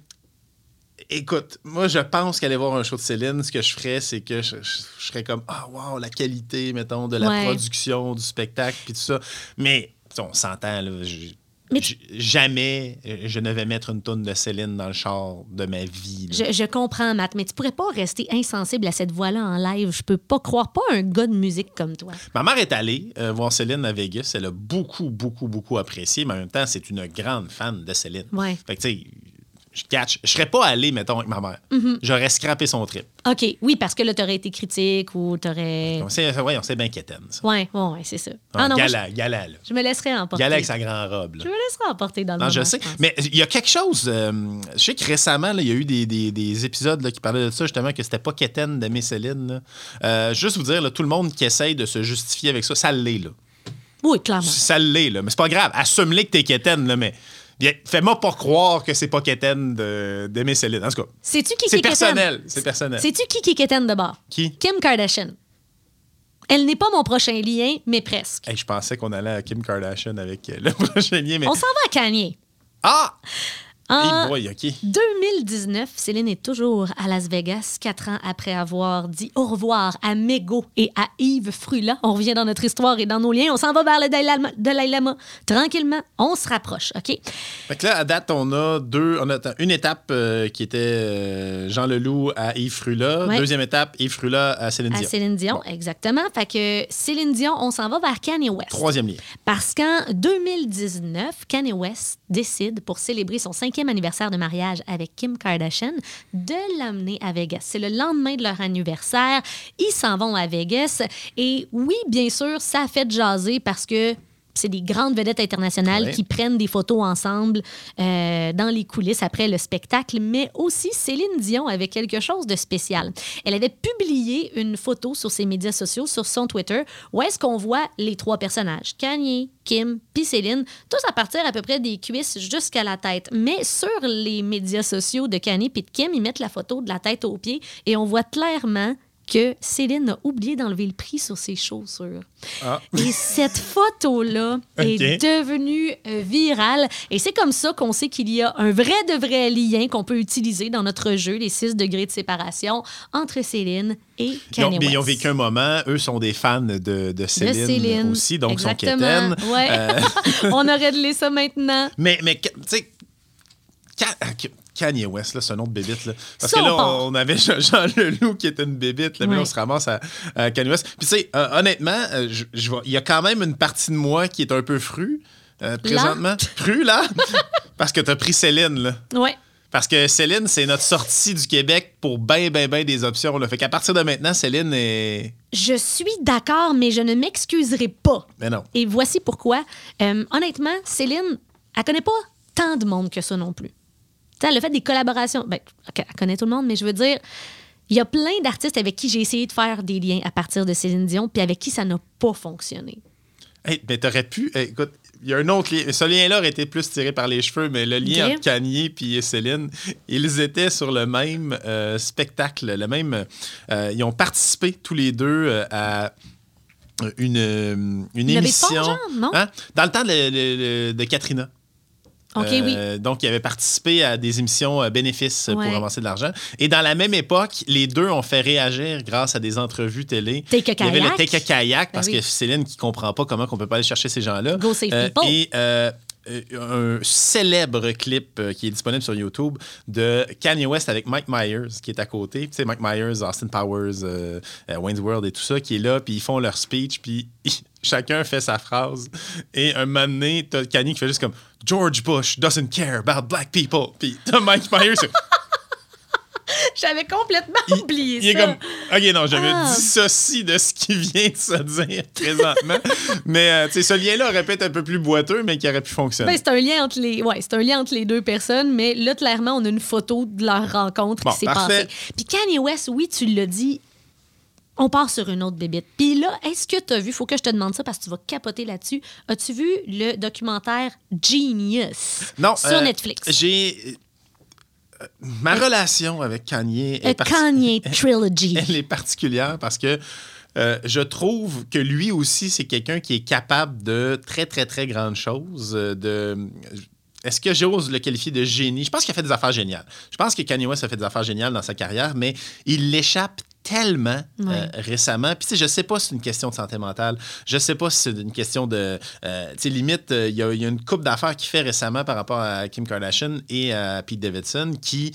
écoute, moi, je pense qu'aller voir un show de Céline, ce que je ferais, c'est que je, je- je serais comme, ah, wow, la qualité, mettons, de la Ouais. production, du spectacle, puis tout ça. Mais, tu sais, on s'entend, là. je- Mais- jamais euh, je ne vais mettre une toune de Céline dans le char de ma vie. Je, je comprends, Matt, mais tu pourrais pas rester insensible à cette voix-là en live. Je peux pas croire, pas un gars de musique comme toi. Ma mère est allée euh, voir Céline à Vegas. Elle a beaucoup, beaucoup, beaucoup apprécié, mais en même temps, c'est une grande fan de Céline. Ouais. Fait que, tu sais, je catch. Je serais pas allé, mettons, avec ma mère. Mm-hmm. J'aurais scrappé son trip. OK, oui, parce que là, t'aurais été critique ou t'aurais. On sait, ouais, on sait bien qu'Étienne, ça. Ouais, ouais, ouais, c'est ça. Ah, Ah non, moi, gala, gala, là. je, je me laisserais emporter. Gala avec sa grande robe, là. Je me laisserais emporter dans le Non, je sais. Mais il y a quelque chose. euh, je sais que récemment, il y a eu des, des- des épisodes là, qui parlaient de ça, justement, que c'était pas quétaine d'aimer Céline. Euh, juste vous dire, là, tout le monde qui essaye de se justifier avec ça, ça l'est, là. Oui, clairement. Ça l'est, là. Mais c'est pas grave. Assume-le que t'es quétaine, là, mais. Bien, Fais-moi pas croire que c'est pas de- d'aimer Céline. En tout cas, Sais-tu qui c'est qui est personnel. C'est personnel. Sais-tu qui qui est quétaine de bord? Qui? Kim Kardashian. Elle n'est pas mon prochain lien, mais presque. Hey, je pensais qu'on allait à Kim Kardashian avec euh, le prochain lien, mais. On s'en va à Kanye. Ah! En Hey boy, OK. 2019, Céline est toujours à Las Vegas, quatre ans après avoir dit au revoir à Mego et à Yves Frula. On revient dans notre histoire et dans nos liens. On s'en va vers le Dalai Lama. Tranquillement, on se rapproche, OK? Fait que là, à date, on a deux. On a une étape euh, qui était euh, Jean Leloup à Yves Frula. Ouais. Deuxième étape, Yves Frula à Céline À Dion. Céline Dion, exactement. Fait que Céline Dion, on s'en va vers Kanye West. Troisième lien. Parce qu'en 2019, Kanye West décide, pour célébrer son anniversaire de mariage avec Kim Kardashian, de l'amener à Vegas. C'est le lendemain de leur anniversaire. Ils s'en vont à Vegas. Et oui, bien sûr, ça a fait jaser parce que c'est des grandes vedettes internationales Ouais. qui prennent des photos ensemble euh, dans les coulisses après le spectacle, mais aussi Céline Dion avait quelque chose de spécial. Elle avait publié une photo sur ses médias sociaux, sur son Twitter, où est-ce qu'on voit les trois personnages, Kanye, Kim, puis Céline, tous à partir à peu près des cuisses jusqu'à la tête. Mais sur les médias sociaux de Kanye puis de Kim, ils mettent la photo de la tête aux pieds et on voit clairement que Céline a oublié d'enlever le prix sur ses chaussures. Ah. Et cette photo-là est devenue euh, virale. Et c'est comme ça qu'on sait qu'il y a un vrai de vrai lien qu'on peut utiliser dans notre jeu, les 6 degrés de séparation, entre Céline et Kanye ils ont vécu un moment. Eux sont des fans de, de Céline, de Céline. aussi, donc sont Exactement. quétaines. Ouais. Euh, On aurait de ça maintenant. mais, mais tu sais, Ka- Kanye West, là, c'est un nom de bébite. Là. Parce Ça, que là, on avait Jean, Jean Leloup qui était une bébite, là, mais on se ramasse à, à Kanye West. Puis, tu sais, euh, honnêtement, euh, il y a quand même une partie de moi qui est un peu fru, euh, présentement. Fru, là? Parce que t'as pris Céline, là. Ouais. Parce que Céline, c'est notre sortie du Québec pour ben, ben, ben des options. Là. Fait qu'à partir de maintenant, Céline est. Je suis d'accord, mais je ne m'excuserai pas. Mais non. Et voici pourquoi. Euh, honnêtement, Céline, elle connaît pas tant de monde que ça non plus. Sais, elle a fait des collaborations. Ben, elle connaît tout le monde, mais je veux dire, il y a plein d'artistes avec qui j'ai essayé de faire des liens à partir de Céline Dion, puis avec qui ça n'a pas fonctionné. Hey, ben, t'aurais pu. hey, écoute, il y a un autre lien. Ce lien-là aurait été plus tiré par les cheveux, mais le lien entre Kanye et Céline, ils étaient sur le même euh, spectacle, le même. euh, ils ont participé tous les deux euh, à une, une émission. genre, non? Hein? Dans le temps de, de- de Katrina. Euh, Donc, il avait participé à des émissions euh, bénéfices Ouais. pour ramasser de l'argent. Et dans la même époque, les deux ont fait réagir grâce à des entrevues télé. Take a Il y avait le kayak. Take a Kayak, parce Ben oui. que Céline qui comprend pas comment on peut pas aller chercher ces gens-là. Go save Euh, people. et euh, euh, un célèbre clip euh, qui est disponible sur YouTube de Kanye West avec Mike Myers qui est à côté. Tu sais, Mike Myers, Austin Powers, euh, euh, Wayne's World et tout ça qui est là, puis ils font leur speech, puis chacun fait sa phrase. Et un moment donné, t'as Kanye qui fait juste comme George Bush doesn't care about black people. Puis t'as Mike Myers. J'avais complètement il, oublié il est comme OK, non, me Ah. dissocie de ce qui vient de se dire présentement. mais euh, tu sais, ce lien-là aurait pu être un peu plus boiteux, mais qui aurait pu fonctionner. Ben, c'est un lien entre les ouais, un lien entre les deux personnes, mais là clairement on a une photo de leur rencontre Bon, qui s'est parfait. passée. Puis Kanye West, oui, tu l'as dit, on part sur une autre bébite. Puis là, est-ce que tu as vu, faut que je te demande ça parce que tu vas capoter là-dessus. As-tu vu le documentaire Genius Non, sur euh, Netflix? J'ai. euh, Ma relation avec Kanye est, parti- Kanye Trilogy. elle est particulière parce que euh, je trouve que lui aussi, c'est quelqu'un qui est capable de très, très, très grandes choses. euh, De... Est-ce que j'ose le qualifier de génie? Je pense qu'il a fait des affaires géniales. Je pense que Kanye West a fait des affaires géniales dans sa carrière, mais il l'échappe tellement euh, récemment. Puis, tu sais, je sais pas si c'est une question de santé mentale. Je sais pas si c'est une question de. euh, tu sais, limite, euh, il y, y a une coupe d'affaires qu'il fait récemment par rapport à Kim Kardashian et à Pete Davidson qui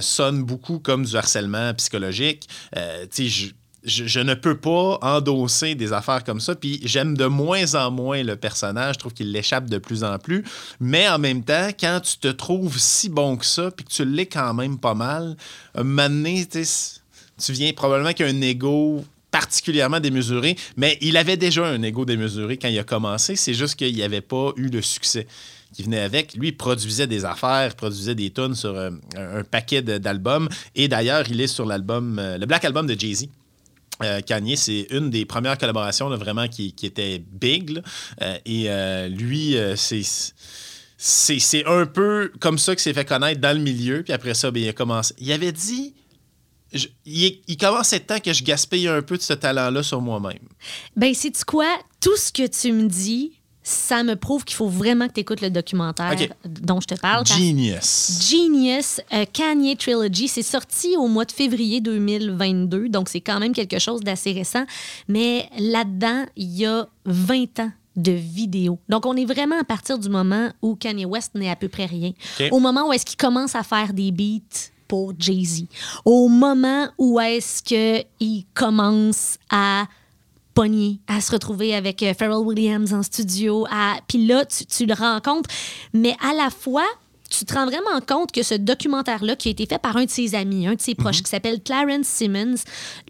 sonne beaucoup comme du harcèlement psychologique. Tu sais, je. Je, je ne peux pas endosser des affaires comme ça. Puis j'aime de moins en moins le personnage. Je trouve qu'il l'échappe de plus en plus. Mais en même temps, quand tu te trouves si bon que ça, puis que tu l'es quand même pas mal, un moment donné, tu sais, tu viens probablement qu'un ego particulièrement démesuré, mais il avait déjà un ego démesuré quand il a commencé, c'est juste qu'il n'y avait pas eu le succès qui venait avec. Lui, il produisait des affaires, produisait des tonnes sur euh, un, un paquet d'albums, et d'ailleurs, il est sur l'album, euh, le Black Album de Jay-Z. Euh, Kanye, c'est une des premières collaborations vraiment qui, était big. et lui, c'est c'est un peu comme ça qu'il s'est fait connaître dans le milieu. Puis après ça, ben, il a commencé. Il avait dit. Je- il, il commençait temps que je gaspille un peu de ce talent-là sur moi-même. Ben, c'est quoi? Tout ce que tu me dis, ça me prouve qu'il faut vraiment que tu écoutes le documentaire dont je te parle. Genius. Genius euh, Kanye Trilogy. C'est sorti au mois de février 2022, donc c'est quand même quelque chose d'assez récent. Mais là-dedans, il y a 20 ans de vidéos. Donc, on est vraiment à partir du moment où Kanye West n'est à peu près rien. Au moment où est-ce qu'il commence à faire des beats pour Jay-Z. Au moment où est-ce qu'il commence à pogner, à se retrouver avec euh, Pharrell Williams en studio. À... Puis là, tu, tu le rencontres. Mais à la fois, tu te rends vraiment compte que ce documentaire-là, qui a été fait par un de ses amis, un de ses proches, qui s'appelle Clarence Simmons,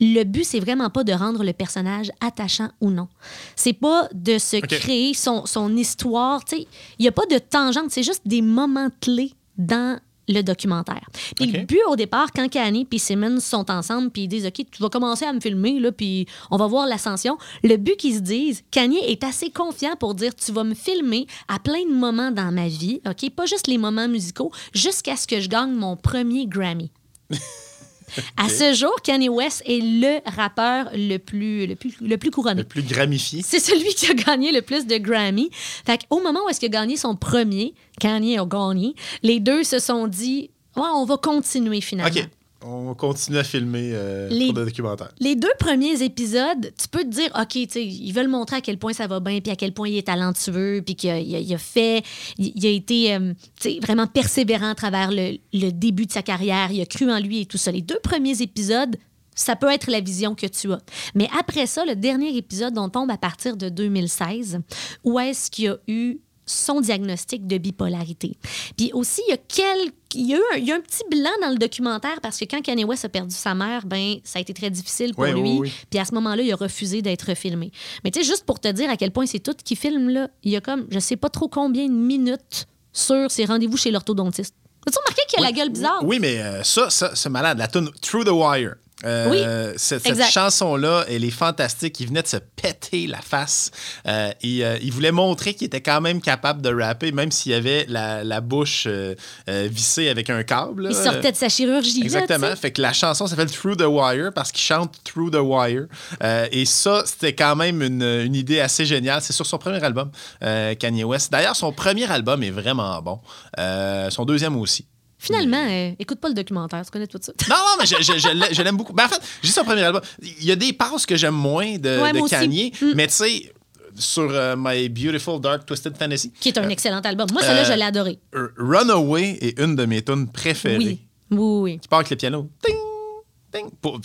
le but, c'est vraiment pas de rendre le personnage attachant ou non. C'est pas de se créer son, son histoire. Il n'y a pas de tangente, c'est juste des moments clés dans le documentaire. Puis le but au départ, quand Kanye et Simmons sont ensemble, puis ils disent OK, tu vas commencer à me filmer, là, puis on va voir l'ascension. Le but qu'ils se disent, Kanye est assez confiant pour dire Tu vas me filmer à plein de moments dans ma vie, OK, pas juste les moments musicaux, jusqu'à ce que je gagne mon premier Grammy. À ce jour, Kanye West est le rappeur le plus, le plus, le plus couronné. Le plus gramifié. C'est celui qui a gagné le plus de Grammy. Fait au moment où est-ce qu'il a gagné son premier, Kanye a gagné, les deux se sont dit, ouais, on va continuer finalement. On continue à filmer euh, Les- pour le documentaire. Les deux premiers épisodes, tu peux te dire, OK, ils veulent montrer à quel point ça va bien, puis à quel point il est talentueux, puis qu'il a, il fait, il, a été euh, vraiment persévérant à travers le, le début de sa carrière, il a cru en lui et tout ça. Les deux premiers épisodes, ça peut être la vision que tu as. Mais après ça, le dernier épisode, on tombe à partir de 2016, où est-ce qu'il y a eu son diagnostic de bipolarité. Puis aussi, il y a quelques il y, a eu un, il y a un petit blanc dans le documentaire parce que quand Kanye West a perdu sa mère, ben ça a été très difficile pour lui. oui. Puis à ce moment-là, il a refusé d'être filmé. Mais tu sais, juste pour te dire à quel point c'est tout qui filme, là, il y a comme, je sais pas trop combien de minutes sur ses rendez-vous chez l'orthodontiste. As-tu remarqué qu'il a la gueule bizarre? Oui, mais euh, ça, ça c'est malade. La tune Through the Wire. Euh, Cette, chanson-là, elle est fantastique. Il venait de se péter la face. Euh, et euh, il voulait montrer qu'il était quand même capable de rapper, même s'il avait la, la bouche euh, euh, vissée avec un câble. là. Il sortait de sa chirurgie. Exactement. fait que la chanson s'appelle Through the Wire parce qu'il chante Through the Wire. Euh, et ça, c'était quand même une, une idée assez géniale. C'est sur son premier album, euh, Kanye West. D'ailleurs, son premier album est vraiment bon. Euh, son deuxième aussi. Finalement, euh, écoute pas le documentaire, tu connais tout ça. Non, non, mais je, je- je je l'aime beaucoup. Ben, en fait, j'ai son premier album. Il y a des passes que j'aime moins de, Ouais, de. Kanye, Mm. mais tu sais, sur euh, My Beautiful Dark Twisted Fantasy, Qui est un excellent album. Moi, celui-là, euh, je l'ai adoré. Runaway est une de mes tunes préférées. Oui. Oui, oui. qui part avec le piano. Puis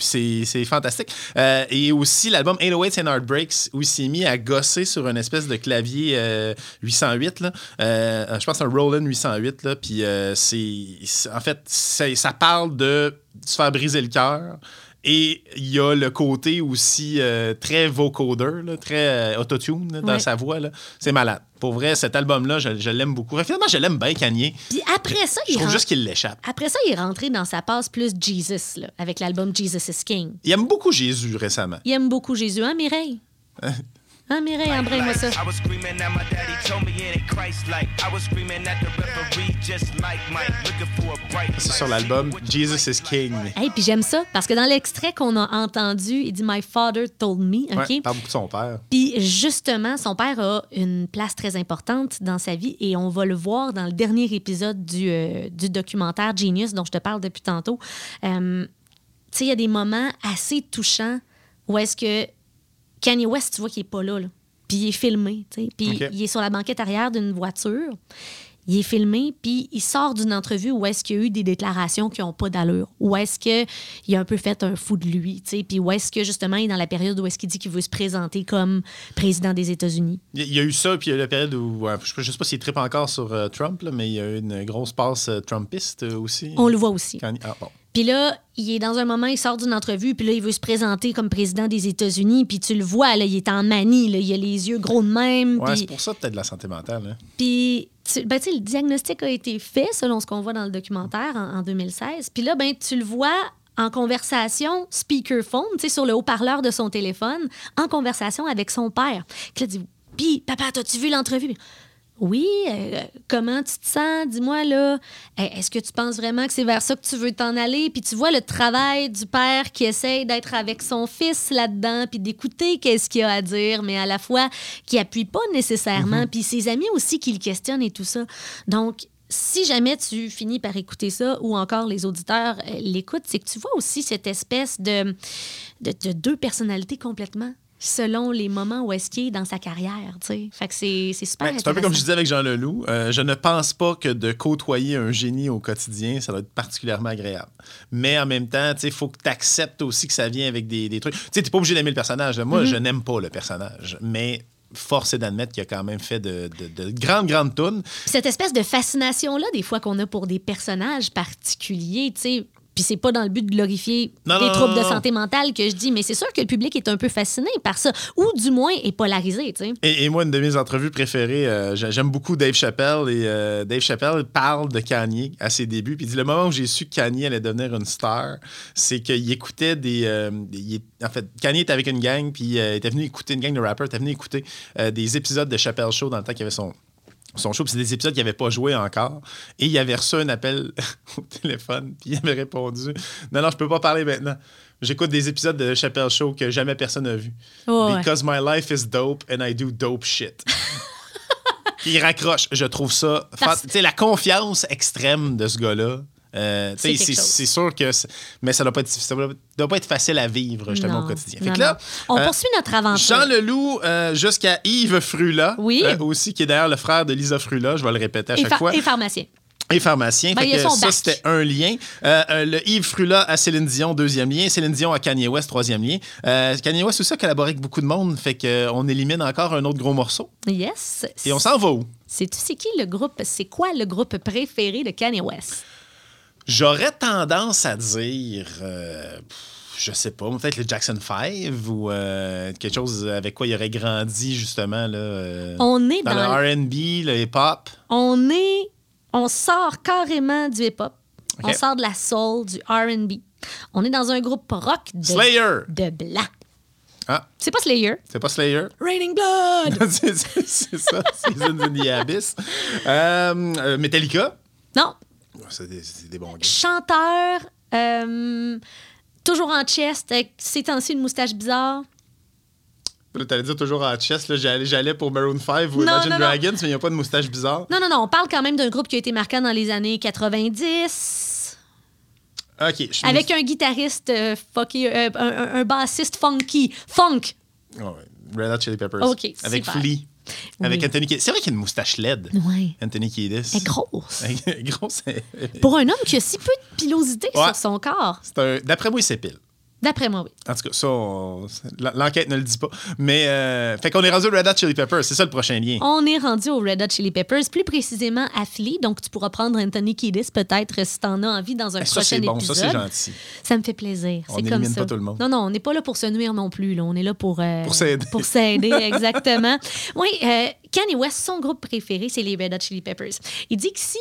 C'est fantastique. Euh, et aussi l'album 808 and Heartbreaks, où il s'est mis à gosser sur une espèce de clavier euh, 808. Là. Euh, je pense que c'est un Roland 808. Là, puis euh, c'est, en fait, ça parle de se faire briser le cœur. Et il y a le côté aussi euh, très vocoder, là, très euh, autotune là, dans Ouais. sa voix. C'est malade. Pour vrai, cet album-là, je, je l'aime beaucoup. Finalement, je l'aime bien, Kanye. Puis après ça, Je il trouve juste qu'il l'échappe. Après ça, il est rentré dans sa passe plus Jesus, là, avec l'album Jesus is King. Il aime beaucoup Jésus récemment. Il aime beaucoup Jésus, hein, Mireille? Hein, Mireille, embraye-moi ça. I was screaming at my daddy, told me it ain't Christ-like. I was screaming at the referee, just like Mike, looking for a bright C'est sur l'album Jesus is King. Hey, puis j'aime ça, parce que dans l'extrait qu'on a entendu, il dit My father told me, OK? Ouais, il parle beaucoup de son père. Puis justement, son père a une place très importante dans sa vie et on va le voir dans le dernier épisode du, euh, du documentaire Genius dont je te parle depuis tantôt. Euh, tu sais, il y a des moments assez touchants où est-ce que Kanye West, tu vois qu'il est pas là, là. Puis il est filmé, tu sais. Puis il est sur la banquette arrière d'une voiture. Il est filmé, puis il sort d'une entrevue où est-ce qu'il y a eu des déclarations qui n'ont pas d'allure. Où est-ce qu'il a un peu fait un fou de lui. Puis où est-ce que, justement, il est dans la période où est-ce qu'il dit qu'il veut se présenter comme président des États-Unis. Il y a eu ça, puis il y a eu la période où, je ne sais pas s'il tripe encore sur euh, Trump, là, mais il y a eu une grosse passe euh, Trumpiste euh, aussi. On le voit aussi. Quand- ah, bon. Puis là, il est dans un moment, il sort d'une entrevue, puis là, il veut se présenter comme président des États-Unis, puis tu le vois, là, il est en manie, là, il a les yeux gros de même. Ouais, c'est pour ça peut-être de la santé mentale. hein. Puis, ben, le diagnostic a été fait, selon ce qu'on voit dans le documentaire en, en 2016. Puis là, ben, tu le vois en conversation, speakerphone, sur le haut-parleur de son téléphone, en conversation avec son père. Puis dit Puis, papa, as-tu vu l'entrevue Oui, euh, comment tu te sens? Dis-moi, là, Eh, est-ce que tu penses vraiment que c'est vers ça que tu veux t'en aller? Puis tu vois le travail du père qui essaye d'être avec son fils là-dedans, puis d'écouter qu'est-ce qu'il a à dire, mais à la fois qui appuie pas nécessairement, puis ses amis aussi qui le questionnent et tout ça. Donc, si jamais tu finis par écouter ça, ou encore les auditeurs euh, l'écoutent, c'est que tu vois aussi cette espèce de, de, de deux personnalités complètement selon les moments où est-ce qu'il est dans sa carrière, tu sais. Fait que c'est c'est super Ouais, c'est un peu comme je disais avec Jean Leloup. euh, je ne pense pas que de côtoyer un génie au quotidien, ça doit être particulièrement agréable. Mais en même temps, il faut que tu acceptes aussi que ça vient avec des, des trucs. Tu t'es pas obligé d'aimer le personnage. Moi, Mm-hmm. je n'aime pas le personnage. Mais force est d'admettre qu'il a quand même fait de, de- de grandes, grandes tunes. Cette espèce de fascination-là, des fois, qu'on a pour des personnages particuliers, tu sais. Puis c'est pas dans le but de glorifier Non, des non, troubles non, de santé mentale que je dis, mais c'est sûr que le public est un peu fasciné par ça, ou du moins est polarisé, tu sais. Et, et moi, une de mes entrevues préférées, euh, j'a- j'aime beaucoup Dave Chappelle. Et euh, Dave Chappelle parle de Kanye à ses débuts. Puis il dit le moment où j'ai su que Kanye allait devenir une star, c'est qu'il écoutait des. euh, des- il en fait, Kanye était avec une gang, puis il était venu écouter, une gang de rappers, était venu écouter des épisodes de Chappelle Show dans le temps qu'il y avait son. Son show, c'est des épisodes qu'il n'avait pas joué encore. Et il avait reçu un appel au téléphone, puis il avait répondu Non, non, je peux pas parler maintenant. J'écoute des épisodes de Chappelle Show que jamais personne n'a vu. Ouais. Because my life is dope and I do dope shit. Puis il raccroche. Je trouve ça. Tu sais, la confiance extrême de ce gars-là. Euh, C'est sûr que. Mais ça doit ça doit, doit pas être facile à vivre, justement, Non, au quotidien. Fait que là. On euh, poursuit notre aventure. Jean Leloup euh, jusqu'à Yves Frula. Oui. euh, aussi, qui est d'ailleurs le frère de Lisa Frula. Je vais le répéter à et, chaque fois. et pharmacien. Et pharmacien. Ben, Fait que ça, c'était un lien. Euh, le Yves Frula à Céline Dion, deuxième lien. Céline Dion à Kanye West, troisième lien. Euh, Kanye West aussi a collaboré avec beaucoup de monde. Fait qu'on élimine encore un autre gros morceau. Yes. Et on s'en va où? C'est qui le groupe, c'est quoi le groupe préféré de Kanye West? J'aurais tendance à dire. euh, je sais pas, peut-être le Jackson 5 ou euh, quelque chose avec quoi il aurait grandi, justement. Là, euh, On est dans, dans, le RB, le hip-hop. on est, on sort carrément du hip-hop. On sort de la soul, du R&B. On est dans un groupe rock de, Slayer. de blanc. Ah, C'est pas Slayer. c'est pas Slayer. Raining Blood! c'est ça, Seasons in the Abyss. Euh, Metallica. non, C'est des, c'est des bons gars. chanteur, euh, toujours en chest, avec ces temps-ci une moustache bizarre. T'allais dire toujours en chest, là, j'allais, j'allais pour Maroon 5 ou Non, Imagine non, non. Dragons, mais il n'y a pas de moustache bizarre. Non, non, non, on parle quand même d'un groupe qui a été marquant dans les années 90. Ok, je suis Avec un guitariste euh, euh, un bassiste funky. Funk! Oh, ouais. Red Hot Chili Peppers. Ok, Avec super. Flea. Avec Oui. Anthony Kiedis. C'est vrai qu'il a une moustache LED. Ouais. Anthony Kiedis. Elle est grosse. Elle est grosse. Pour un homme qui a si peu de pilosité Ouais. sur son corps. C'est un- D'après moi, il s'épile. D'après moi, oui. En tout cas, ça, on- l'enquête ne le dit pas. Mais, euh, fait qu'on est rendu au Red Hot Chili Peppers. C'est ça le prochain lien. On est rendu au Red Hot Chili Peppers, plus précisément à Flea. Donc, tu pourras prendre Anthony Kiedis peut-être si t'en as envie dans un Eh, ça, prochain c'est bon. épisode. Ça, c'est gentil. Ça me fait plaisir. On C'est comme ça. pas tout le monde. Non, non, on n'est pas là pour se nuire non plus. Là. On est là pour... euh, Pour s'aider. Pour s'aider, exactement. oui, euh, Kanye West, son groupe préféré, c'est les Red Hot Chili Peppers. Il dit que si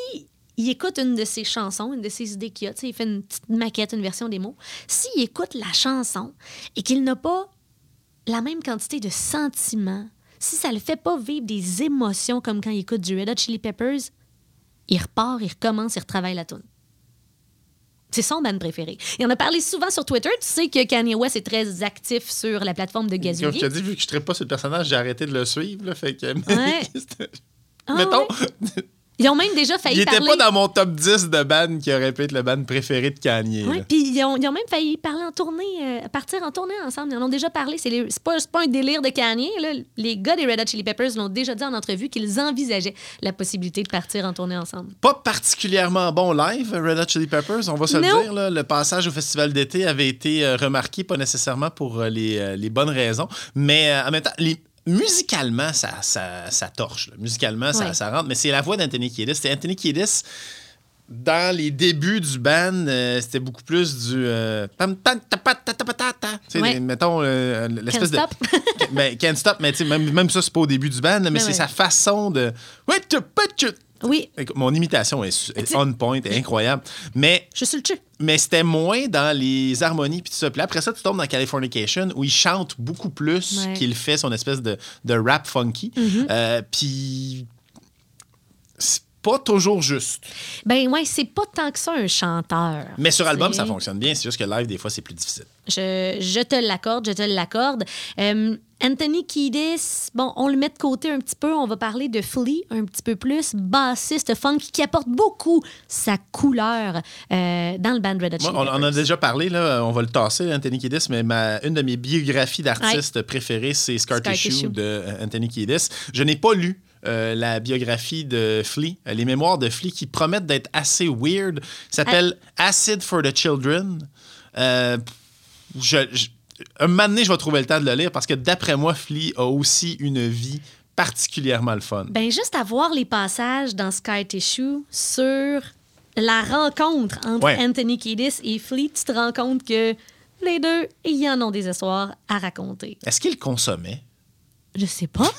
il écoute une de ses chansons, une de ses idées qu'il a, il fait une petite maquette, une version démo, s'il écoute la chanson et qu'il n'a pas la même quantité de sentiments, si ça le fait pas vivre des émotions comme quand il écoute du Red Hot Chili Peppers, il repart, il recommence, il retravaille la tune. C'est son band préféré. Il en a parlé souvent sur Twitter. Tu sais que Kanye West est très actif sur la plateforme de Comme je te dis, vu que je ne pas sur le personnage, j'ai arrêté de le suivre. Là, fait que, Ouais. Ah Mettons, Ils ont même déjà failli il était parler. pas dans mon top 10 de bandes qui aurait pu être le band préféré de Kanye. Là. puis ils ont, ils ont même failli parler en tournée, euh, partir en tournée ensemble. Ils en ont déjà parlé. C'est, pas, pas un délire de Kanye. Là. Les gars des Red Hot Chili Peppers l'ont déjà dit en entrevue qu'ils envisageaient la possibilité de partir en tournée ensemble. Pas particulièrement bon live, Red Hot Chili Peppers, on va se le dire. là. Le passage au festival d'été avait été euh, remarqué, pas nécessairement pour euh, les, les bonnes raisons, mais euh, en même temps, les- musicalement, ça, ça, ça torche. là. Musicalement, ça, Ouais. ça rentre, mais c'est la voix d'Anthony Kiedis. C'est Anthony Kiedis. Dans les débuts du band, euh, c'était beaucoup plus du. euh, Ouais. mettons, euh, l'espèce de. Can't stop. ben, can't stop, mais même, même ça, c'est pas au début du band, mais c'est ouais. sa façon de. Oui, Mon imitation est on point, est incroyable. Mais, je suis le tue. Mais c'était moins dans les harmonies puis tout ça. Puis après ça, tu tombes dans Californication où il chante beaucoup plus Ouais. qu'il fait son espèce de, de rap funky. Mm-hmm. Euh, puis c'est pas toujours juste. Ben ouais, c'est pas tant que ça un chanteur. Mais sur album, ça fonctionne bien. C'est juste que live, des fois, c'est plus difficile. Je, je te l'accorde, je te l'accorde. Euh, Anthony Kiedis, bon, on le met de côté un petit peu. On va parler de Flea un petit peu plus, bassiste funk qui apporte beaucoup sa couleur euh, dans le band Red Hot Chili on, on en a Peppers. déjà parlé, là, on va le tasser, Anthony Kiedis, mais ma, une de mes biographies d'artistes préférées, c'est Scar, Scar Tissue Tissue. de euh, Anthony Kiedis. Je n'ai pas lu euh, la biographie de Flea, les mémoires de Flea qui promettent d'être assez weird. s'appelle Acid for the Children. Euh, je, je- un moment donné, je vais trouver le temps de le lire parce que d'après moi, Flea a aussi une vie particulièrement le fun. Ben, juste à voir les passages dans Sky Tissue sur la rencontre entre Ouais. Anthony Kiedis et Flea, tu te rends compte que les deux, ils en ont des histoires à raconter. Est-ce qu'il consommait? Je sais pas.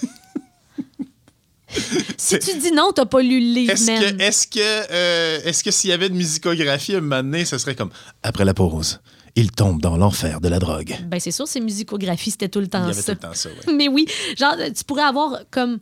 si tu dis non, t'as pas lu le livre, Est-ce que, est-ce que, euh, est-ce que s'il y avait une musicographie à un moment donné, ce serait comme après la pause, il tombe dans l'enfer de la drogue. Ben, c'est sûr, ces musicographies, c'était tout le Il temps y avait ça. tout le temps ça, ouais. Mais oui, genre, tu pourrais avoir comme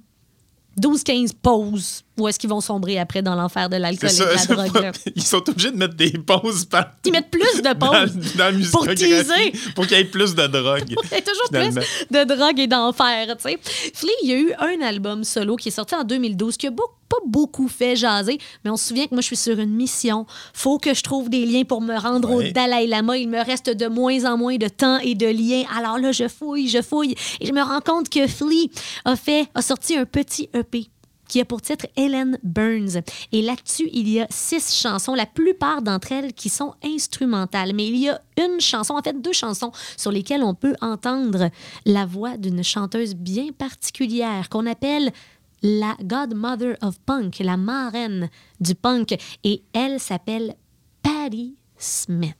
12-15 pauses où est-ce qu'ils vont sombrer après dans l'enfer de l'alcool et de la drogue. pas- là? Ils sont obligés de mettre des pauses par Ils mettent plus de dans, pauses dans la pour teaser. pour qu'il y ait plus de drogue. Il y a toujours finalement. plus de drogue et d'enfer, tu sais. Flea, il y a eu un album solo qui est sorti en 2012 qui a beau- pas beaucoup fait jaser, mais on se souvient que moi, je suis sur une mission. Faut que je trouve des liens pour me rendre Ouais. au Dalai Lama. Il me reste de moins en moins de temps et de liens. Alors là, je fouille, je fouille. Et je me rends compte que Flea a fait, a sorti un petit EP qui a pour titre Helen Burns. Et là-dessus, il y a six chansons, la plupart d'entre elles qui sont instrumentales. Mais il y a une chanson, en fait deux chansons, sur lesquelles on peut entendre la voix d'une chanteuse bien particulière qu'on appelle la Godmother of Punk, la marraine du punk. Et elle s'appelle Patti Smith.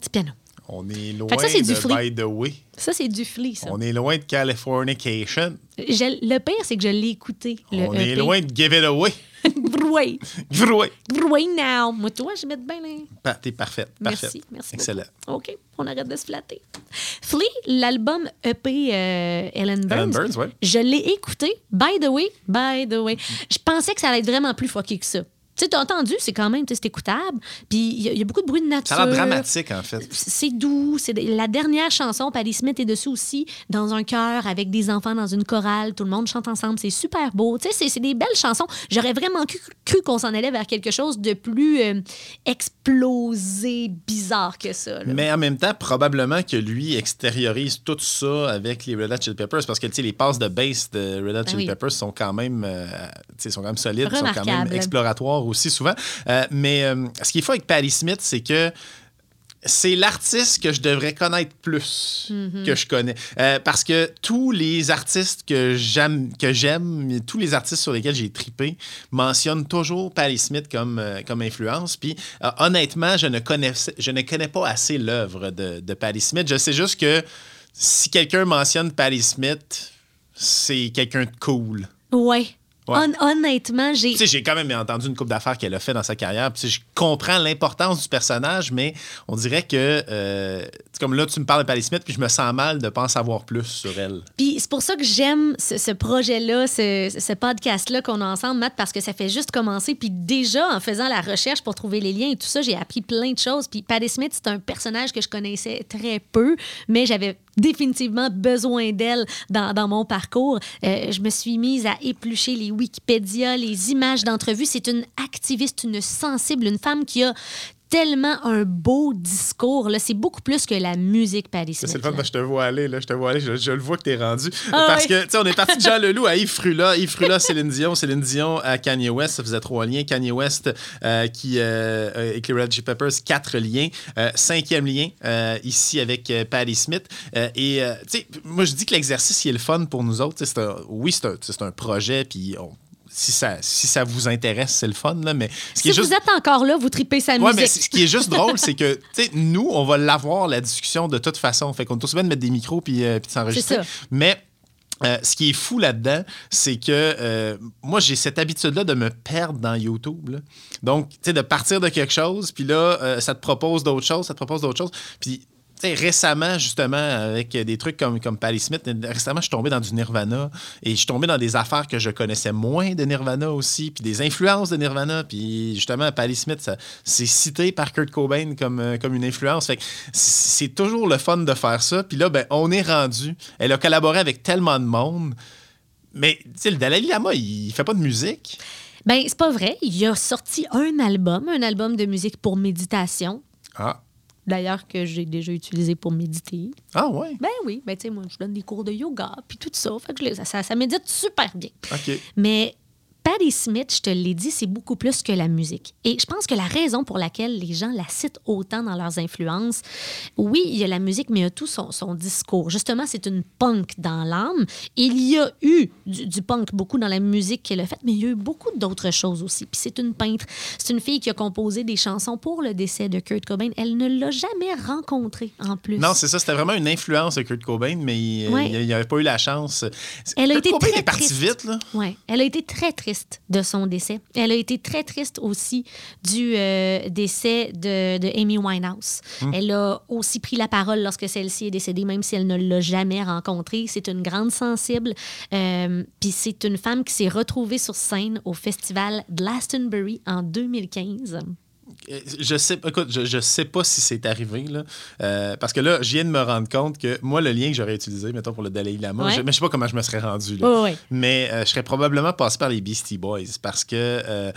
Petit piano. On est loin ça, de. By the Way. Ça, c'est du flea, ça. On est loin de Californication. Je- le pire, c'est que je l'ai écouté. Le On est EP. loin de Give It Away. Brouille. Vroué. Brouille now. Moi, toi, je mets bien les... Pa- T'es parfaite. Merci, merci Excellent. beaucoup. OK, on arrête de se flatter. Flea, l'album EP euh, Ellen Burns, Ellen Burns, ouais. je l'ai écouté. By the way, by the way, je pensais que ça allait être vraiment plus fucké que ça. Tu sais, t'as entendu, c'est quand même, c'est écoutable. Puis il y, a- il y a beaucoup de bruit de nature. Ça a l'air dramatique, en fait. C'est doux. C'est la dernière chanson, Patti Smith est dessus aussi, dans un chœur avec des enfants dans une chorale. Tout le monde chante ensemble. C'est super beau. Tu sais, c'est- des belles chansons. J'aurais vraiment cru, cru qu'on s'en allait vers quelque chose de plus euh, explosé, bizarre que ça. là. Mais en même temps, probablement que lui extériorise tout ça avec les Red Hot Chili Peppers parce que tu sais, les passes de bass de Red Hot Ben Chili oui. Peppers sont quand même, euh, sont quand même solides, sont quand même Remarquables. Aussi souvent. Euh, mais euh, ce qui est fou avec Patti Smith, c'est que c'est l'artiste que je devrais connaître plus Mm-hmm. que je connais. Euh, parce que tous les artistes que j'aime, que j'aime, tous les artistes sur lesquels j'ai tripé mentionnent toujours Patti Smith comme, euh, comme influence. Puis euh, honnêtement, je ne, connais, je ne connais pas assez l'œuvre de, de Patti Smith. Je sais juste que si quelqu'un mentionne Patti Smith, c'est quelqu'un de cool. Ouais. Ouais. Hon- honnêtement, j'ai. Tu sais, j'ai quand même entendu une coupe d'affaires qu'elle a fait dans sa carrière. Puis, je comprends l'importance du personnage, mais on dirait que, euh, comme là, tu me parles de Patti Smith, puis je me sens mal de pas en savoir plus sur elle. Puis c'est pour ça que j'aime ce, ce projet-là, ce, ce podcast-là qu'on a ensemble, Matt, parce que ça fait juste commencer. Puis déjà, en faisant la recherche pour trouver les liens et tout ça, j'ai appris plein de choses. Puis Patti Smith, c'est un personnage que je connaissais très peu, mais j'avais définitivement besoin d'elle dans, dans mon parcours. Euh, je me suis mise à éplucher les Wikipédia, les images d'entrevue. C'est une activiste, une sensible, une femme qui a tellement un beau discours. Là. C'est beaucoup plus que la musique, Smith. C'est le fun je te vois aller, là, je te vois aller, je, je le vois que t'es rendu. Ah parce que, tu sais, on est parti de Jean Leloup à Yves Frula, Yves Frula, Céline Dion, Céline Dion à Kanye West, ça faisait trois liens. Kanye West euh, qui, euh, euh, avec les Red Hot Chili Peppers, quatre liens. Euh, cinquième lien, euh, ici avec Patti Smith. Et, tu sais, moi, je dis que l'exercice, il est le fun pour nous autres. Un- oui, c'est un, c'est un projet, puis on- si ça, si ça vous intéresse, c'est le fun, là, mais ce qui Si est vous juste... êtes encore là, vous tripez sa Ouais, musique. mais ce qui est juste drôle, c'est que, tu sais, nous, on va l'avoir, la discussion, de toute façon. Fait qu'on est aussi bien de mettre des micros puis, euh, puis de s'enregistrer. Mais. euh, ce qui est fou là-dedans, c'est que euh, moi, j'ai cette habitude-là de me perdre dans YouTube. là. Donc, tu sais, de partir de quelque chose, puis là, euh, ça te propose d'autres choses, ça te propose d'autres choses. Puis, récemment, justement, avec des trucs comme, comme Patti Smith, récemment, je suis tombé dans du Nirvana et je suis tombé dans des affaires que je connaissais moins de Nirvana aussi, puis des influences de Nirvana. Puis, justement, Patti Smith, c'est cité par Kurt Cobain comme, euh, comme une influence. Fait c'est toujours le fun de faire ça. Puis là, ben, on est rendu. Elle a collaboré avec tellement de monde. Mais, le Dalai Lama, il fait pas de musique. Ben, c'est pas vrai. Il a sorti un album, un album de musique pour méditation. Ah. D'ailleurs, que j'ai déjà utilisé pour méditer. Ah, ouais? Ben oui, ben tu sais, moi, je donne des cours de yoga, puis tout ça. Fait que je l'ai- ça, ça, ça médite super bien. OK. Mais Patti Smith, je te l'ai dit, c'est beaucoup plus que la musique. Et je pense que la raison pour laquelle les gens la citent autant dans leurs influences, oui, il y a la musique, mais il y a tout son, son discours. Justement, c'est une punk dans l'âme. Il y a eu du, du punk beaucoup dans la musique qu'elle a faite, mais il y a eu beaucoup d'autres choses aussi. Puis c'est une peintre. C'est une fille qui a composé des chansons pour le décès de Kurt Cobain. Elle ne l'a jamais rencontré, en plus. Non, c'est ça. C'était vraiment une influence de Kurt Cobain, mais il Ouais. n'avait pas eu la chance. Elle a été Cobain très est parti vite, là. Ouais, elle a été très triste de son décès. Elle a été très triste aussi du euh, décès de, de Amy Winehouse. Hmm. Elle a aussi pris la parole lorsque celle-ci est décédée, même si elle ne l'a jamais rencontrée. C'est une grande sensible. Euh, Puis c'est une femme qui s'est retrouvée sur scène au festival Glastonbury en 2015. Je sais, écoute, je, je sais pas si c'est arrivé, là. Euh, parce que là, je viens de me rendre compte que moi, le lien que j'aurais utilisé, mettons, pour le Dalai Lama, Ouais. je, mais je sais pas comment je me serais rendu, là. Mais euh, je serais probablement passé par les Beastie Boys parce que euh,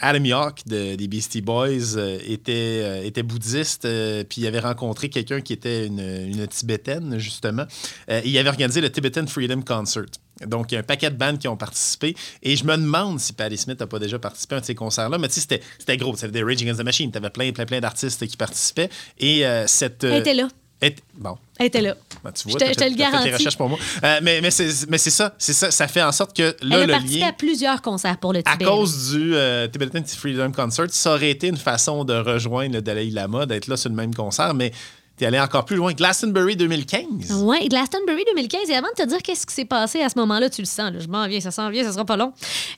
Adam York de- des Beastie Boys était, était bouddhiste, puis il avait rencontré quelqu'un qui était une, une Tibétaine, justement. Et il avait organisé le Tibetan Freedom Concert. Donc, il y a un paquet de bandes qui ont participé. Et je me demande si Patti Smith n'a pas déjà participé à un de ces concerts-là. Mais tu sais, c'était- gros. C'était des Rage Against the Machine. Tu avais plein, plein, plein d'artistes qui participaient. Et euh, cette. euh, Elle était là. Bon, Elle était là. ben, tu Je vois, te- t'as je te le garantis. recherches pour moi. Euh, mais mais c'est ça, ça. Ça fait en sorte que là, Elle a le lien... à plusieurs concerts pour le À Tibet. cause du euh, Tibetan Freedom Concert, ça aurait été une façon de rejoindre le Dalai Lama, d'être là sur le même concert, mais t'es allé encore plus loin. Glastonbury 2015. Oui, Glastonbury 2015. Et avant de te dire qu'est-ce qui s'est passé à ce moment-là, tu le sens, là, je m'en viens, ça s'en vient, ça sera pas long.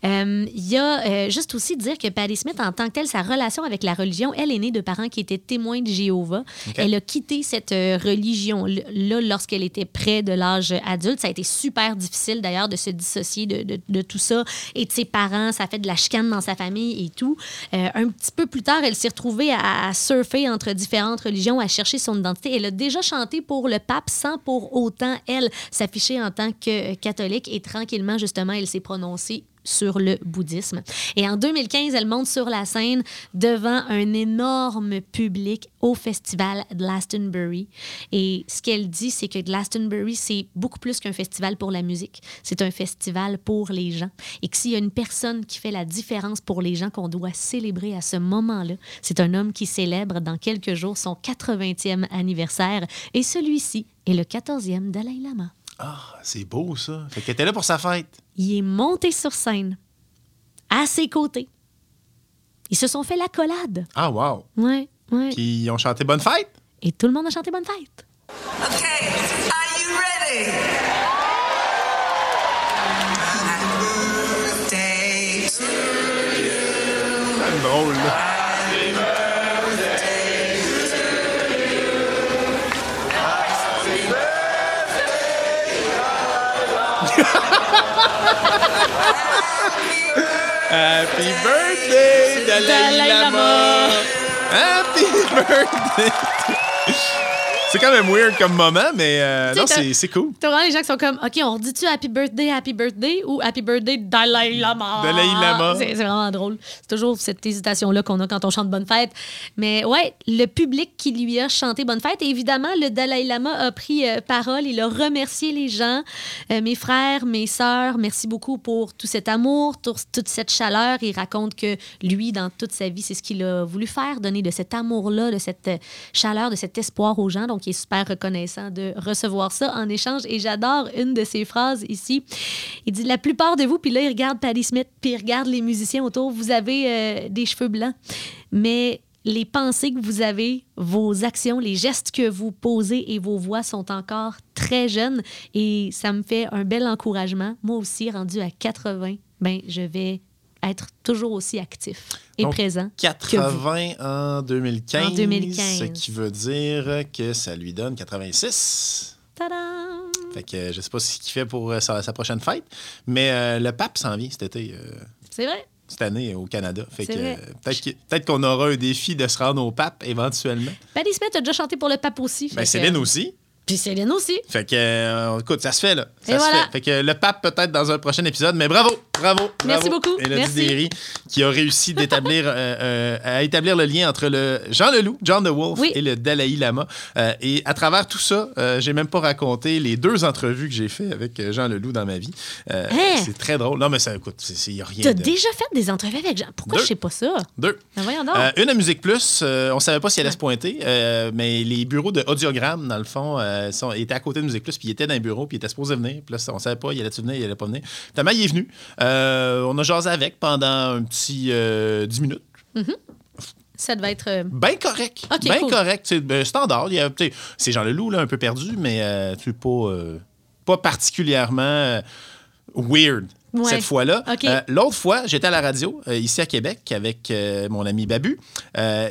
Euh, Il y a euh, juste aussi dire que Patti Smith, en tant que telle, sa relation avec la religion, elle est née de parents qui étaient témoins de Jéhovah. Elle a quitté cette euh, religion-là lorsqu'elle était près de l'âge adulte. Ça a été super difficile, d'ailleurs, de se dissocier de, de- de tout ça et de ses parents. Ça a fait de la chicane dans sa famille et tout. Euh, un petit peu plus tard, elle s'est retrouvée à, à surfer entre différentes religions, à chercher son Elle a déjà chanté pour le pape sans pour autant, elle, s'afficher en tant que catholique. Et tranquillement, justement, elle s'est prononcée sur le bouddhisme. Et en 2015, elle monte sur la scène devant un énorme public au festival Glastonbury. Et ce qu'elle dit, c'est que Glastonbury, c'est beaucoup plus qu'un festival pour la musique. C'est un festival pour les gens. Et que s'il y a une personne qui fait la différence pour les gens qu'on doit célébrer à ce moment-là, c'est un homme qui célèbre dans quelques jours son 80e anniversaire. Et celui-ci est le 14e Dalai Lama. Ah, c'est beau ça. Fait qu'elle était là pour sa fête. il est monté sur scène à ses côtés. Ils se sont fait la collade. Ah, wow. Ouais, ouais. Puis ils ont chanté Bonne fête? Et tout le monde a chanté Bonne fête. Okay, Happy birthday, Dalai, Dalai Lama. Lama. Happy birthday. C'est quand même weird comme moment, mais euh, non, c'est c'est cool. T'as vraiment les gens qui sont comme, OK, on redit-tu Happy Birthday, Happy Birthday ou Happy Birthday Dalai Lama? Dalai Lama. C'est vraiment drôle. C'est toujours cette hésitation-là qu'on a quand on chante Bonne Fête. Mais ouais, le public qui lui a chanté Bonne Fête, et évidemment, le Dalai Lama a pris euh, parole. Il a remercié les gens, euh, mes frères, mes sœurs. Merci beaucoup pour tout cet amour, tout- toute cette chaleur. Il raconte que lui, dans toute sa vie, c'est ce qu'il a voulu faire, donner de cet amour-là, de cette chaleur, de cet espoir aux gens. Donc, il est super reconnaissant de recevoir ça en échange. Et j'adore une de ses phrases ici. Il dit La plupart de vous, puis là, il regarde Patti Smith, puis il regarde les musiciens autour, vous avez euh, des cheveux blancs, mais les pensées que vous avez, vos actions, les gestes que vous posez et vos voix sont encore très jeunes. Et ça me fait un bel encouragement. Moi aussi, rendu à 80, ben, je vais être toujours aussi actif et Donc, présent. 80 en 2015. En 2015. Ce qui veut dire que ça lui donne 86. Tadam! Fait que je sais pas ce qu'il fait pour euh, sa, sa prochaine fête, mais euh, le pape s'en vient cet été, euh, C'est vrai? cette année au Canada. Fait que euh, peut-être qu'on aura un défi de se rendre au pape éventuellement. Patti Smith a déjà chanté pour le pape aussi. Ben, que- Céline aussi. Puis Céline aussi. Fait que, euh, écoute, ça se fait, là. Ça Et se voilà. fait. Fait que le pape, peut-être dans un prochain épisode, mais bravo, bravo. Merci bravo. beaucoup. Merci. Derry, qui a réussi d'établir, euh, euh, à établir le lien entre le Jean Leloup, John the Wolf, Oui. et le Dalai Lama. Et à travers tout ça, j'ai même pas raconté les deux entrevues que j'ai fait avec Jean Leloup dans ma vie. Hein? C'est très drôle. Non, mais ça, écoute, il n'y a rien T'as de... déjà fait des entrevues avec Jean? Pourquoi je sais pas ça? Deux. Ben voyons donc. Une à Musique Plus, on savait pas si elle allait se pointer, mais les bureaux de audiogramme, dans le fond, euh, sont, étaient à côté de Musique Plus, puis il était dans un bureau, puis il était supposé venir. Puis là, on savait pas, il allait-tu venir, il allait pas venir. Finalement, il est venu. Euh, on a jasé avec pendant un petit euh, 10 minutes. Ça devait être. euh, Bien correct. Ok, Bien cool. correct. C'est ben, standard. Il C'est Jean Leloup, là, un peu perdu, mais euh, tu pas, euh, pas particulièrement euh, weird. Ouais. Cette fois-là. Euh, L'autre fois, j'étais à la radio, euh, ici à Québec, avec euh, mon ami Babu.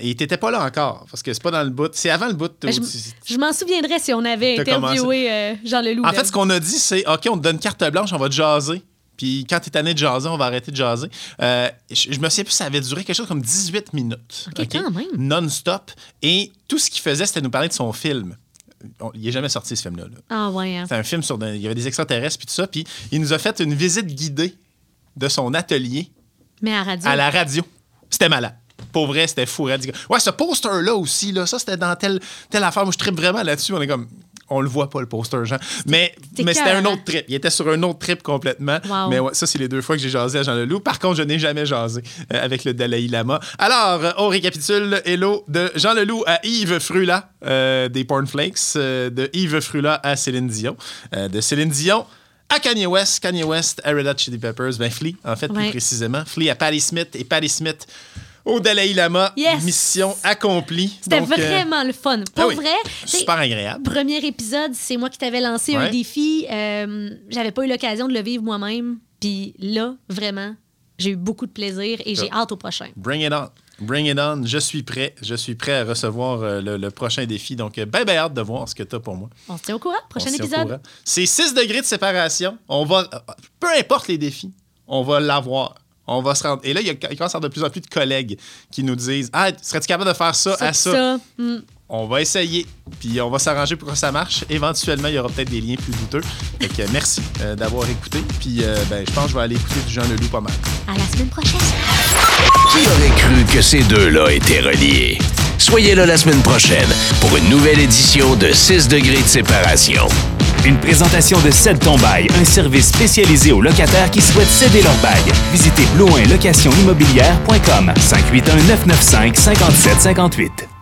Et t'étais pas là encore, parce que c'est pas dans le bout. C'est avant le bout. ben, je m'en souviendrais si on avait interviewé Jean Leloup. En là. fait, ce qu'on a dit, c'est OK, on te donne carte blanche, on va te jaser. Puis quand t'es tanné de jaser, on va arrêter de jaser. Euh, je, je me souviens plus, ça avait duré quelque chose comme 18 minutes. OK, quand même. Non-stop. Et tout ce qu'il faisait, c'était nous parler de son film. On- il n'est jamais sorti, ce film-là. là. Ah ouais. hein. C'est un film sur. des- il y avait des extraterrestres, puis tout ça. Puis il nous a fait une visite guidée de son atelier Mais à radio. à la radio. C'était malade. Pour vrai, c'était fou. radical. Ouais, ce poster-là aussi, là, ça, c'était dans telle, telle affaire. Moi, je tripe vraiment là-dessus. On est comme. On le voit pas, le poster, Jean. Mais, c'était un autre trip. Il était sur un autre trip complètement. Wow. Mais ouais, ça, c'est les deux fois que j'ai jasé à Jean Leloup. Par contre, je n'ai jamais jasé euh, avec le Dalai Lama. Alors, euh, on récapitule. Hello de Jean Leloup à Yves Frula euh, des Pornflakes, euh, de Yves Frula à Céline Dion, de Céline Dion à Kanye West, Kanye West à Red Hot Chili Peppers, ben Flea, en fait, plus précisément. Flea à Patti Smith et Patti Smith au Dalai Lama. Yes. Mission accomplie. C'était Donc, euh, vraiment le fun. Pour ah oui, vrai, Super agréable. premier épisode, c'est moi qui t'avais lancé un défi. Euh, J'avais pas eu l'occasion de le vivre moi-même. Puis là, vraiment, j'ai eu beaucoup de plaisir et j'ai Ah. hâte au prochain. Bring it on. Bring it on. Je suis prêt. Je suis prêt à recevoir euh, le, le prochain défi. Donc, ben, ben hâte de voir ce que tu as pour moi. On se tient au courant. Prochain On se tient au épisode. courant. C'est 6 degrés de séparation. On va, peu importe les défis, on va l'avoir. On va se rendre. Et là, il y a il commence à y avoir de plus en plus de collègues qui nous disent Ah, serais-tu capable de faire ça, à ça? ça, hmm. On va essayer. Puis on va s'arranger pour que ça marche. Éventuellement, il y aura peut-être des liens plus douteux. Fait que merci euh, d'avoir écouté. Puis euh, ben, je pense que je vais aller écouter du Jean Leloup pas mal. À la semaine prochaine. Qui aurait cru que ces deux-là étaient reliés? Soyez là la semaine prochaine pour une nouvelle édition de 6 degrés de séparation. Une présentation de Cède ton bail, un service spécialisé aux locataires qui souhaitent céder leur bail. Visitez blouinlocationimmobilière.com 581 995 5758.